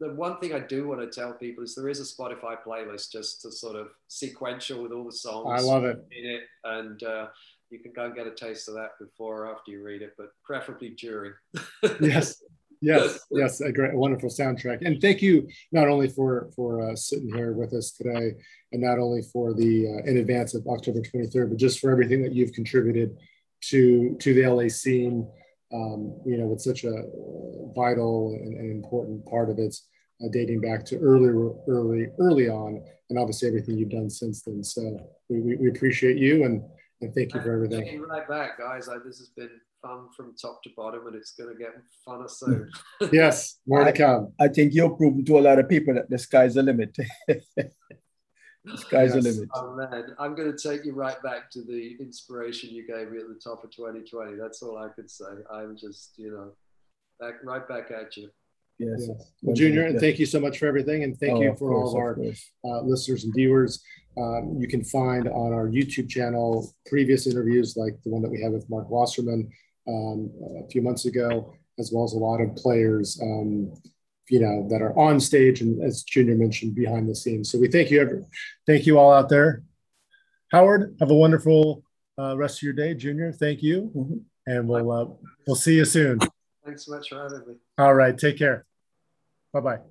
the one thing I do want to tell people is there is a Spotify playlist just to sort of sequential with all the songs. I love it in it, and uh, you can go and get a taste of that before or after you read it, but preferably during. yes, yes, yes, a great, wonderful soundtrack, and thank you not only for for uh, sitting here with us today, and not only for the uh, in advance of October 23rd, but just for everything that you've contributed to to the LA scene um, you know, with such a vital and, and important part of it, uh, dating back to early, early, early on, and obviously everything you've done since then. So we, we, we appreciate you and, and thank you for everything. Thank you right back, guys. I, this has been fun from top to bottom, and it's going to get funner soon. yes, more I, to come. I think you've proven to a lot of people that the sky's the limit. The sky's yes. the limit. Oh man, I'm going to take you right back to the inspiration you gave me at the top of 2020. That's all I could say. I'm just, you know, back right back at you. Yes. yes. Well, Junior, and thank you so much for everything, and thank oh, you for course, all of our uh, listeners and viewers. Um, you can find on our YouTube channel previous interviews like the one that we had with Marc Wasserman um, a few months ago, as well as a lot of players. Um, you know that are on stage and as junior mentioned behind the scenes so we thank you ever thank you all out there Howard, have a wonderful uh, rest of your day, Junior. Thank you, mm-hmm. and we'll uh, we'll see you soon. Thanks so much for having me. All right, take care. Bye bye.